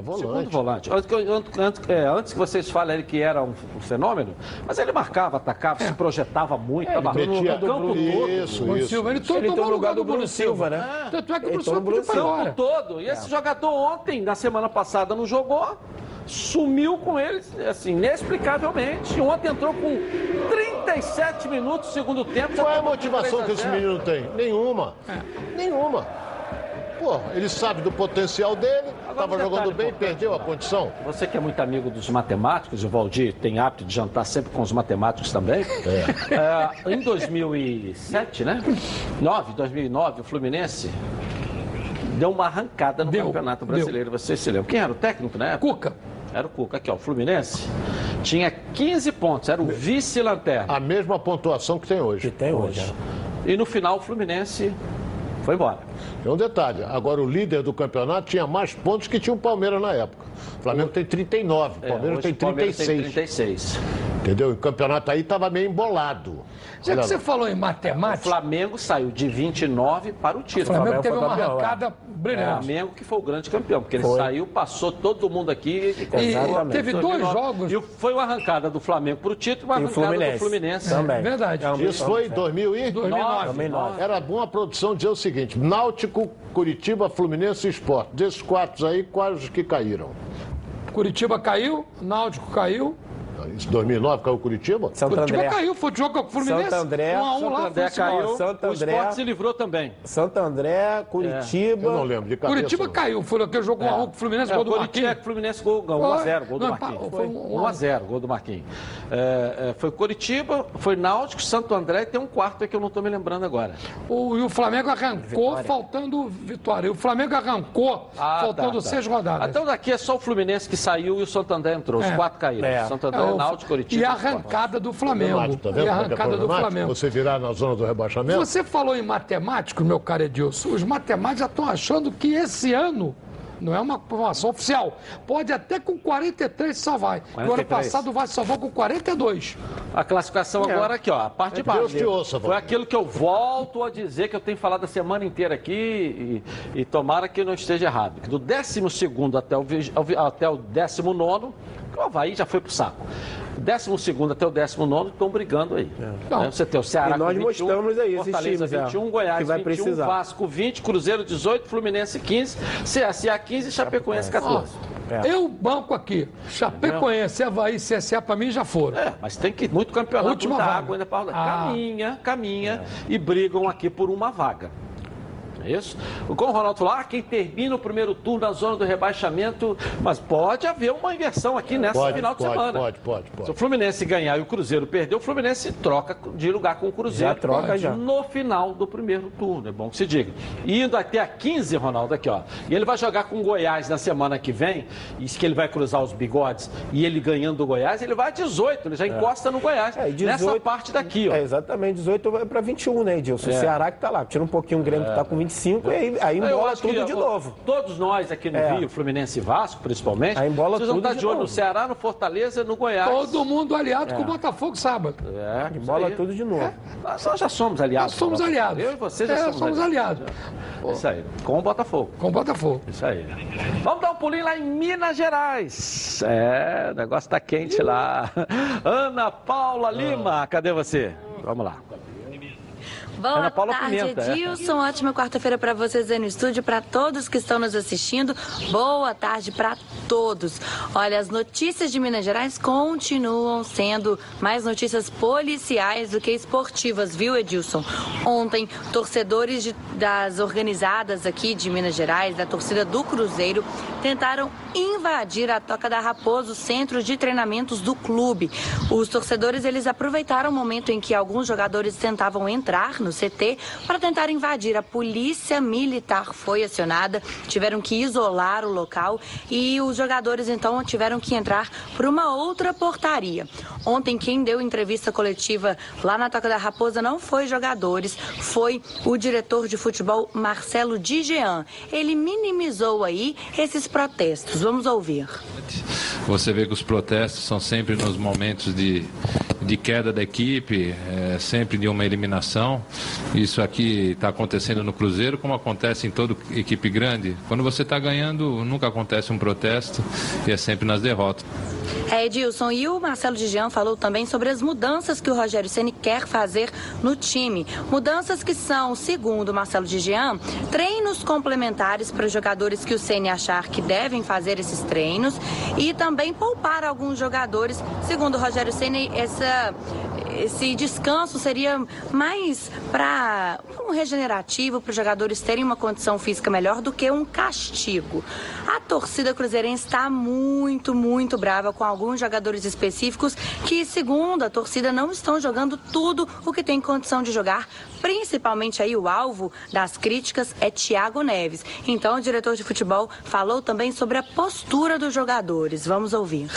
Não é Segundo volante. volante. Antes, que- antes- é, antes que vocês falem ele que era um, um fenômeno, mas ele marcava, atacava, se projetava muito, É, ele tava no metia- campo todo. Isso, Bruno isso. Silva, ele, Ele tomou entrou o no lugar do Bruno Silva, né? Tanto é que o Ele Bruno Silva no Bruno Silva. todo. E esse jogador ontem, na semana passada, não jogou, sumiu com eles, assim, inexplicavelmente. Ontem entrou com 37 minutos do segundo tempo. Qual é a motivação 3 que esse 0. menino tem? Nenhuma. Nenhuma. Pô, ele sabe do potencial dele, estava um jogando bem, perdeu a condição. Você que é muito amigo dos matemáticos, o Valdir tem hábito de jantar sempre com os matemáticos também. É, em 2007, né? 9, 2009, o Fluminense deu uma arrancada no Deu, Campeonato deu. Brasileiro. Você se lembra? Quem era o técnico época? Cuca. Era o Cuca. Aqui, ó, o Fluminense tinha 15 pontos, era o vice-lanterna. A mesma pontuação que tem hoje. Que tem hoje. E no final o Fluminense foi embora. É um detalhe. Agora, o líder do campeonato tinha mais pontos que tinha o Palmeiras na época. O Flamengo tem 39, o É, Palmeiras hoje tem o Palmeiras 36. tem 36. Entendeu? E o campeonato aí estava meio embolado. Já Olha que você falou em O matemática, Flamengo saiu de 29 para o o título. Flamengo teve uma campeão, é. arrancada O brilhante. Flamengo que foi o grande campeão, porque ele Foi. saiu, passou todo mundo aqui. E, E teve dois jogos. E foi uma arrancada do Flamengo para o título e uma E o arrancada Fluminense. do Fluminense. Também. É verdade. É Isso foi em 2000 e... 2009. 2009. Era bom a produção dizer o seguinte: Náutico, Curitiba, Fluminense e Sport. Desses quatro aí, quais os que caíram? Curitiba caiu, Náutico caiu. Isso, 2009 caiu Curitiba? Santo Curitiba André. caiu, foi de jogo com o Fluminense. Santo André. 1 a 1 Santo lá, André caiu, Santo o André. Sport se livrou também. Santo André, Curitiba. Eu não lembro de cabeça. Curitiba não. caiu, foi aquele jogo 1 a 1 com o Fluminense, É, gol o do Coritiba, Marquinhos. Fluminense gol, gol, Foi. 1x0, gol do Marquinhos. foi um- 1x0, gol do Marquinhos. É, é, foi Curitiba, foi Náutico, Santo André e tem um quarto aí que eu não estou me lembrando agora. O, e o Flamengo arrancou Vitória. faltando vitória. E o Flamengo arrancou faltando tá, tá. seis rodadas. Então daqui é só o Fluminense que saiu e o Santo André entrou. Os É. quatro caíram. É. Santo É, André, o- Náutico, Curitiba. e a arrancada do Flamengo. Tá vendo e como a é é arrancada do? Flamengo. Você virar na zona do rebaixamento? Você falou em matemáticos, meu caro Edilson. Os matemáticos já estão achando que esse ano, não é uma informação oficial, pode até com 43 salvar. No ano 43. passado vai salvar com 42. A classificação agora aqui, ó, a parte de É, Deus baixo. te ouça, Foi aquilo que eu volto a dizer que eu tenho falado a semana inteira aqui e, e tomara que eu não esteja errado. Do 12 até o, até o 19, que o Havaí já foi pro saco. 12 até o 19 estão brigando aí. Não. Né? Você tem o Ceará E nós com 21, mostramos aí esses Fortaleza times, é, 21, Goiás que vai 21, precisar. Vasco 20, Cruzeiro 18, Fluminense 15, CSA 15 e Chapecoense 14. Eu banco aqui. Chapecoense, Havaí, CSA, pra mim já foram. É, mas tem que muito campeonato, Última muita vaga. água ainda para Ah. Caminha, caminha e brigam aqui por uma vaga. É isso? Como o Ronaldo falou, ah, quem termina o primeiro turno na zona do rebaixamento, mas pode haver uma inversão aqui nessa Pode, final de pode, semana. pode, pode, pode. Se o Fluminense ganhar e o Cruzeiro perder, o Fluminense troca de lugar com o Cruzeiro. Já troca, Pode. já. No final do primeiro turno, é bom que se diga. Indo até a 15, Ronaldo, aqui, ó. E ele vai jogar com o Goiás na semana que vem, e diz que ele vai cruzar os bigodes, e ele ganhando do Goiás, ele vai a 18, ele já encosta no Goiás. É, e 18 Nessa parte daqui, ó. É, exatamente, 18 vai pra 21, né, Edilson? É. O Ceará que tá lá, tira um pouquinho o Grêmio que tá com 25, e aí, embola acho que, tudo de novo. Todos nós aqui no É. Rio, Fluminense e Vasco, principalmente, Aí embola vocês vão tudo estar de de olho no. Ceará, no Fortaleza, no Goiás. Todo mundo aliado É. com o Botafogo sábado. É, Embola aí. tudo de novo. Nós nós já somos aliados. Nós somos aliados. Eu e você já É, somos, somos aliados. Isso aí, com o Botafogo. Com o Botafogo. Isso aí. Vamos dar um pulinho lá em Minas Gerais. É, o negócio tá quente lá. Ana Paula Lima, cadê você? Vamos lá. Boa Ana Paula tarde, Pimenta, é. Edilson. Ótima quarta-feira para vocês aí no estúdio, para todos que estão nos assistindo. Boa tarde para todos. Olha, as notícias de Minas Gerais continuam sendo mais notícias policiais do que esportivas, viu, Edilson? Ontem, torcedores de- das organizadas aqui de Minas Gerais, da torcida do Cruzeiro, tentaram invadir a Toca da Raposo, centro de treinamentos do clube. Os torcedores eles aproveitaram o momento em que alguns jogadores tentavam entrar no CT para tentar invadir. A polícia militar foi acionada, tiveram que isolar o local e os jogadores então tiveram que entrar por uma outra portaria. Ontem quem deu entrevista coletiva lá na Toca da Raposa não foi jogadores, foi o diretor de futebol Marcelo Dijean. Ele minimizou aí esses protestos. Vamos ouvir. Você vê que os protestos são sempre nos momentos de, de queda da equipe, é, sempre de uma eliminação. Isso aqui está acontecendo no Cruzeiro, como acontece em toda equipe grande. Quando você está ganhando, nunca acontece um protesto e é sempre nas derrotas. É, Edilson, e o Marcelo Dijan falou também sobre as mudanças que o Rogério Ceni quer fazer no time. Mudanças que são, segundo o Marcelo Dijan, treinos complementares para os jogadores que o Ceni achar que devem fazer esses treinos e também poupar alguns jogadores. Segundo o Rogério Ceni, essa esse descanso seria mais para um regenerativo, para os jogadores terem uma condição física melhor do que um castigo. A torcida cruzeirense está muito, muito brava com alguns jogadores específicos que, segundo a torcida, não estão jogando tudo o que tem condição de jogar. Principalmente aí o alvo das críticas é Thiago Neves. Então o diretor de futebol falou também sobre a postura dos jogadores. Vamos ouvir.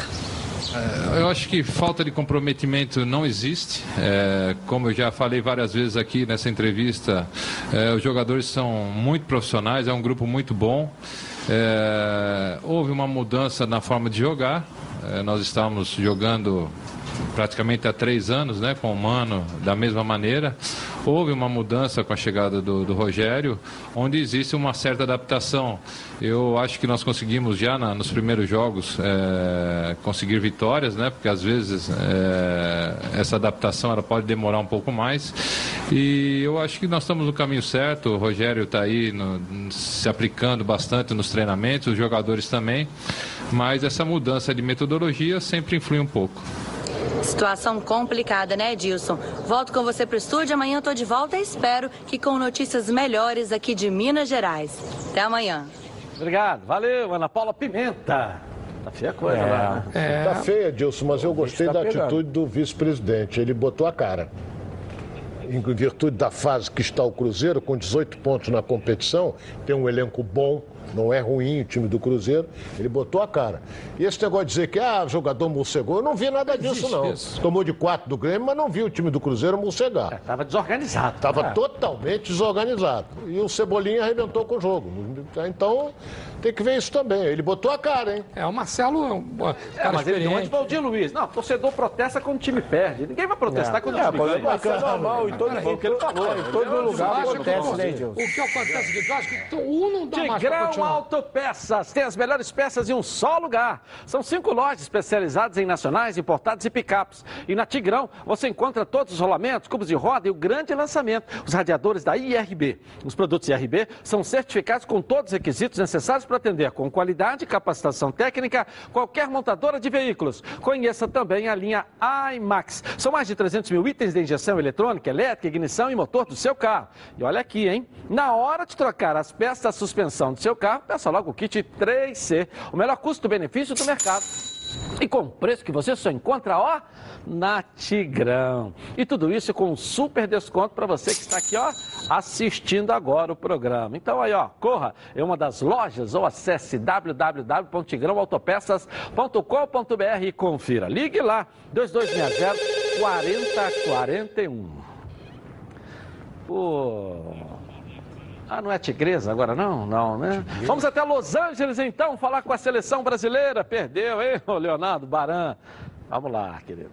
É, Eu acho que falta de comprometimento não existe. É, como eu já falei várias vezes aqui nessa entrevista, é, os jogadores são muito profissionais, é um grupo muito bom. É, houve uma mudança na forma de jogar. É, nós estávamos jogando praticamente há três anos, né, com o Mano, da mesma maneira. Houve uma mudança com a chegada do, do Rogério, onde existe uma certa adaptação. Eu acho que nós conseguimos já na- nos primeiros jogos é, conseguir vitórias, né, porque às vezes é, essa adaptação ela pode demorar um pouco mais. E eu acho que nós estamos no caminho certo. O Rogério está aí no- se aplicando bastante nos treinamentos, os jogadores também. Mas essa mudança de metodologia sempre influi um pouco. Situação complicada, né, Edilson? Volto com você pro estúdio, amanhã eu tô de volta e espero que com notícias melhores aqui de Minas Gerais. Até amanhã. Obrigado, valeu, Ana Paula Pimenta. Tá feia a coisa lá, né? Tá feia, Dilson, mas eu gostei tá da pegando. atitude do vice-presidente. Ele botou a cara. Em virtude da fase que está o Cruzeiro, com 18 pontos na competição, tem um elenco bom, não é ruim o time do Cruzeiro, ele botou a cara. E esse negócio de dizer que ah, jogador morcegou, eu não vi nada disso, não. isso. Tomou de 4 do Grêmio, mas não vi o time do Cruzeiro morcegar. Estava desorganizado. Estava É. totalmente desorganizado. E o Cebolinha arrebentou com o jogo. Então, tem que ver isso também. Ele botou a cara, hein? É, o Marcelo é um cara É, mas ele experiente. onde Valdir Luiz. Não, torcedor protesta quando o time perde. Ninguém vai protestar É. quando o É, time vai ser normal, em todo- Peraí, o que ele falou. em todo lugar acontece, o- né? O que acontece é eu acho que um não dá mais pra Tigrão continuar. Autopeças tem as melhores peças em um só lugar. São cinco lojas especializadas em nacionais, importados e picapes. E na Tigrão você encontra todos os rolamentos, cubos de roda e o grande lançamento, os radiadores da IRB. Os produtos IRB são certificados com todos os requisitos necessários para atender com qualidade e capacitação técnica qualquer montadora de veículos. Conheça também a linha IMAX. São mais de 300 mil itens de injeção eletrônica, elétrica, ignição e motor do seu carro. E olha aqui, hein? Na hora de trocar as peças da suspensão do seu carro, peça logo o kit 3C, o melhor custo-benefício do mercado. E com preço que você só encontra, ó, na Tigrão. E tudo isso com um super desconto para você que está aqui, ó, assistindo agora o programa. Então aí, ó, corra em uma das lojas ou acesse www.tigrãoautopeças.com.br e confira. Ligue lá, 2260 4041. Pô. Ah, não é tigresa agora não? Não, né? Vamos até Los Angeles então falar com a seleção brasileira. Perdeu, hein, Leonardo Baran? Vamos lá, querido.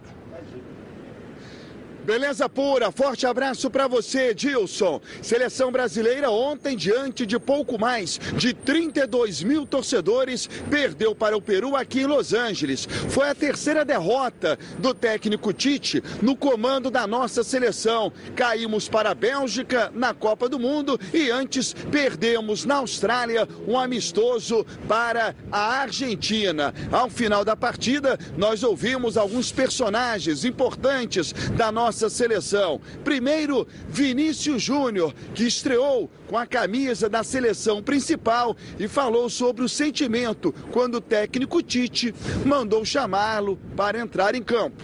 Beleza pura, forte abraço para você, Dilson. Seleção brasileira ontem, diante de pouco mais de 32 mil torcedores, perdeu para o Peru aqui em Los Angeles. Foi a terceira derrota do técnico Tite no comando da nossa seleção. Caímos para a Bélgica na Copa do Mundo e antes perdemos na Austrália um amistoso para a Argentina. Ao final da partida, nós ouvimos alguns personagens importantes da nossa nossa seleção. Primeiro, Vinícius Júnior, que estreou com a camisa da seleção principal e falou sobre o sentimento quando o técnico Tite mandou chamá-lo para entrar em campo.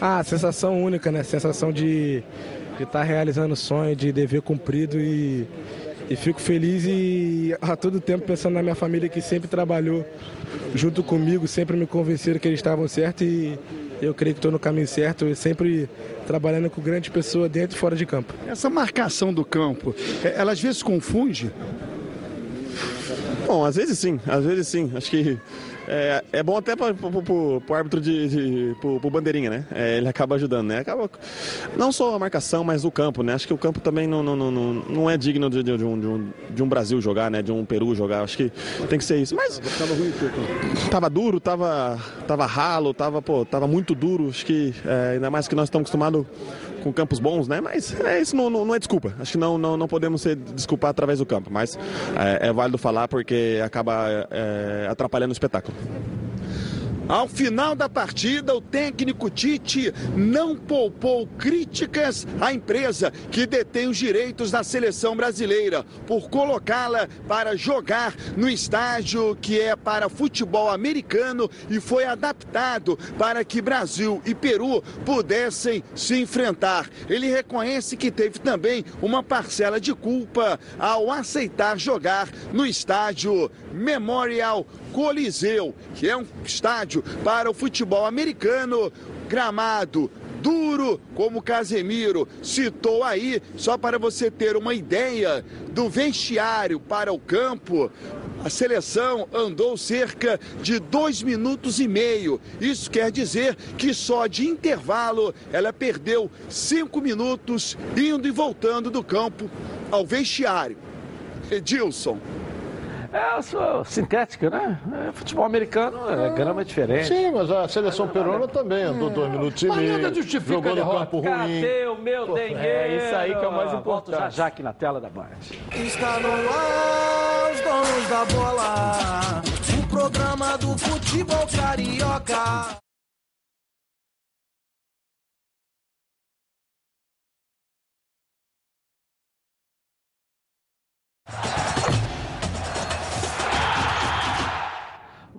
Ah, sensação única, né? Sensação de estar tá realizando o sonho, de dever cumprido e, e fico feliz e (laughs) a todo tempo pensando na minha família que sempre trabalhou junto comigo, sempre me convenceram que eles estavam certos e eu creio que estou no caminho certo e sempre trabalhando com grandes pessoas dentro e fora de campo. Essa marcação do campo, é, ela às vezes confunde? Bom, às vezes sim, às vezes sim. Acho que é, é bom até para o árbitro de, de pro, pro bandeirinha, né? É, ele acaba ajudando, né? Acaba, não só a marcação, mas o campo, né? Acho que o campo também não, não, não, não é digno de, de, um, de, um, de um Brasil jogar, né? De um Peru jogar. Acho que tem que ser isso. Mas tava ruim, tava duro, tava, tava ralo, tava, pô, tava muito duro. Acho que é, ainda mais que nós estamos acostumados com campos bons, né? Mas é, isso não, não, não, é desculpa. Acho que não, não, não podemos ser desculpar através do campo. Mas é, é válido falar porque acaba é, atrapalhando o espetáculo. Ao final da partida, o técnico Tite não poupou críticas à empresa que detém os direitos da seleção brasileira por colocá-la para jogar no estádio que é para futebol americano e foi adaptado para que Brasil e Peru pudessem se enfrentar. Ele reconhece que teve também uma parcela de culpa ao aceitar jogar no estádio Memorial Coliseu, que é um estádio para o futebol americano, gramado duro, como Casemiro citou aí, só para você ter uma ideia do vestiário para o campo. A seleção andou cerca de dois minutos e meio. Isso quer dizer que só de intervalo ela perdeu cinco minutos indo e voltando do campo ao vestiário. Edilson. É, eu sou sintética, né? É, futebol americano, é, grama diferente. Sim, mas a seleção peruana também andou dois minutos e Mas meio. nada justifica jogou no campo ruim. Cadê o meu Pô, dengueiro? é isso aí que é o mais Volto importante. já já aqui na tela da Band. Está no ar, os donos da bola. O programa do futebol carioca.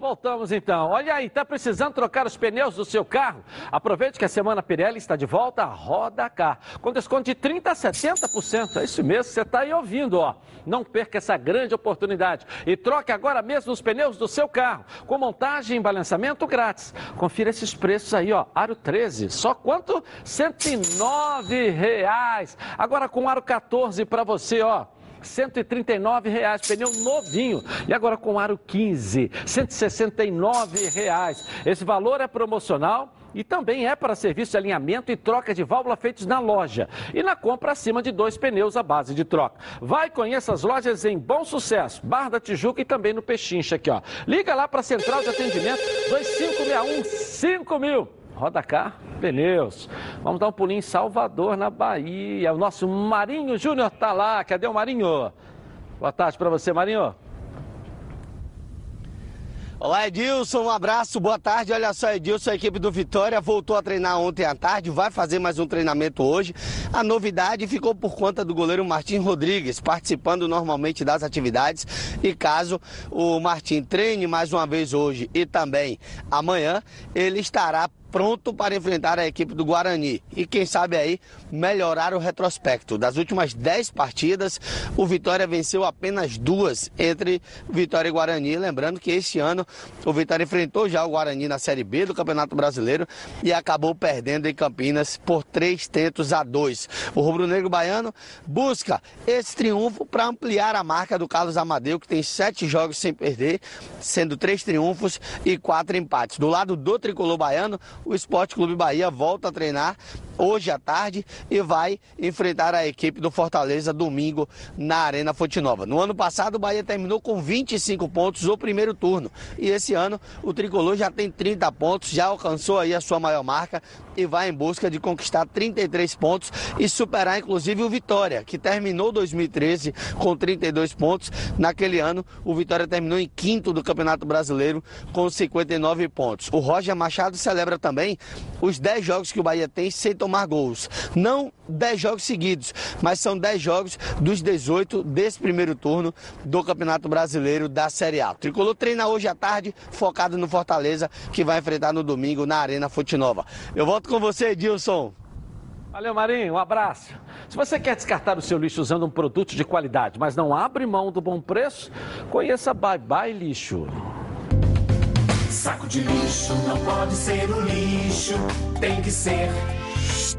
Voltamos então. Olha aí, está precisando trocar os pneus do seu carro? Aproveite que a Semana Pirelli está de volta Roda Car, com desconto de 30% a 70%. É isso mesmo, você está aí ouvindo, ó. Não perca essa grande oportunidade e troque agora mesmo os pneus do seu carro, com montagem e balançamento grátis. Confira esses preços aí, ó. Aro 13, só quanto? 109 reais. Agora com aro 14 para você, ó. 139 reais, pneu novinho. E agora com aro 15, 169 reais. Esse valor é promocional e também é para serviço de alinhamento e troca de válvula feitos na loja e na compra acima de dois pneus à base de troca. Vai conheça as lojas em Bom Sucesso, Barra da Tijuca e também no Pechincha aqui, ó. Liga lá para a central de atendimento 2561 5000. Roda cá, pneus. Vamos dar um pulinho em Salvador, na Bahia. O nosso Marinho Júnior tá lá. Cadê o Marinho? Boa tarde para você, Marinho. Olá, Edilson, um abraço, boa tarde. Olha só, Edilson, a equipe do Vitória voltou a treinar ontem à tarde, vai fazer mais um treinamento hoje. A novidade ficou por conta do goleiro Martim Rodrigues, participando normalmente das atividades. E caso o Martim treine mais uma vez hoje e também amanhã, ele estará pronto para enfrentar a equipe do Guarani e quem sabe aí melhorar o retrospecto. Das últimas 10 partidas, o Vitória venceu apenas duas entre Vitória e Guarani. Lembrando que este ano o Vitória enfrentou já o Guarani na Série B do Campeonato Brasileiro e acabou perdendo em Campinas por três tentos a dois. O rubro-negro baiano busca esse triunfo para ampliar a marca do Carlos Amadeu, que tem sete jogos sem perder, sendo três triunfos e quatro empates. Do lado do tricolor baiano, o Esporte Clube Bahia volta a treinar hoje à tarde e vai enfrentar a equipe do Fortaleza domingo na Arena Fonte Nova. No ano passado, o Bahia terminou com 25 pontos no primeiro turno e esse ano o tricolor já tem 30 pontos, já alcançou aí a sua maior marca e vai em busca de conquistar 33 pontos e superar inclusive o Vitória, que terminou 2013 com 32 pontos. Naquele ano, o Vitória terminou em quinto do Campeonato Brasileiro com 59 pontos. O Roger Machado celebra também os 10 jogos que o Bahia tem sem tomar gols. Não 10 jogos seguidos, mas são 10 jogos dos 18 desse primeiro turno do Campeonato Brasileiro da Série A. O Tricolor treina hoje à tarde, focado no Fortaleza, que vai enfrentar no domingo na Arena Fonte Nova. Eu volto com você, Edilson. Valeu, Marinho. Um abraço. Se você quer descartar o seu lixo usando um produto de qualidade, mas não abre mão do bom preço, conheça Bye Bye Lixo. Saco de lixo não pode ser o lixo, tem que ser.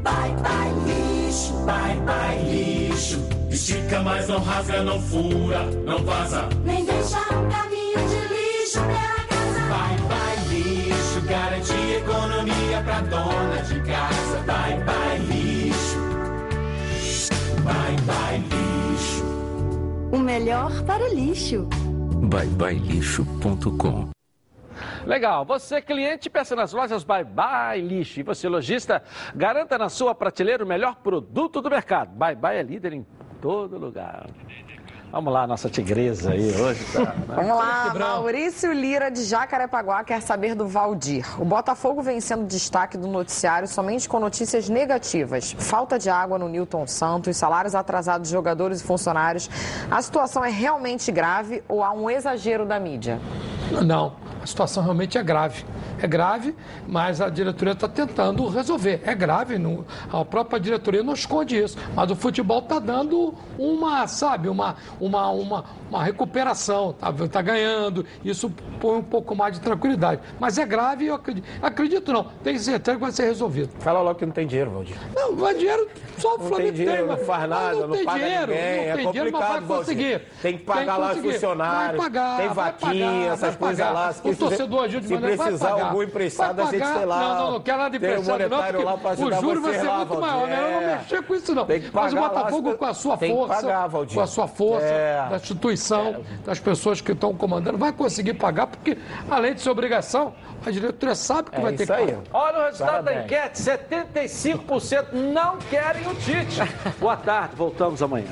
Bye bye lixo, bye bye lixo. Estica, mas não rasga, não fura, não vaza. Nem deixa um caminho de lixo pela casa. Bye bye lixo, garante economia pra dona de casa. Bye bye lixo, bye bye lixo. O melhor para o lixo. byebyelixo.com Legal. Você, cliente, peça nas lojas Bye Bye Lixo. E você, lojista, garanta na sua prateleira o melhor produto do mercado. Bye Bye é líder em todo lugar. Vamos lá, nossa tigresa aí hoje. Tá, né? Vamos lá, Maurício Lira de Jacarepaguá quer saber do Valdir. O Botafogo vem sendo destaque do noticiário somente com notícias negativas. Falta de água no Newton Santos, salários atrasados de jogadores e funcionários. A situação é realmente grave ou há um exagero da mídia? Não, a situação realmente é grave. É grave, mas a diretoria está tentando resolver. É grave, não, a própria diretoria não esconde isso. Mas o futebol está dando uma, sabe, uma, uma, uma, uma recuperação, está tá ganhando. Isso põe um pouco mais de tranquilidade. Mas é grave eu acredito, acredito não, tenho certeza que vai ser resolvido. Fala logo que não tem dinheiro, Valdir. Não, vai dinheiro, só o Não Flamengo tem dinheiro, mas- não faz mas nada, não, não tem dinheiro, ninguém, não é tem dinheiro, mas vai conseguir. Tem que pagar lá os funcionários, pagar, tem vaquinha, pagar, essas coisas lá, se O torcedor ajuda de se maneira vai precisar pagar. algum emprestado, Vai a gente tem lá, Não, não, não quero nada de emprestado não, porque o juro vai ser lá, muito Valdir. maior, né? Eu não mexer com isso não. Tem que Mas o Botafogo com a sua tem que força, com a sua força É. da instituição, das pessoas que estão comandando, vai conseguir pagar, porque além de ser obrigação, a diretoria sabe que É vai ter que pagar. Olha o resultado da enquete: 75% não querem o Tite. (laughs) Boa tarde, voltamos amanhã.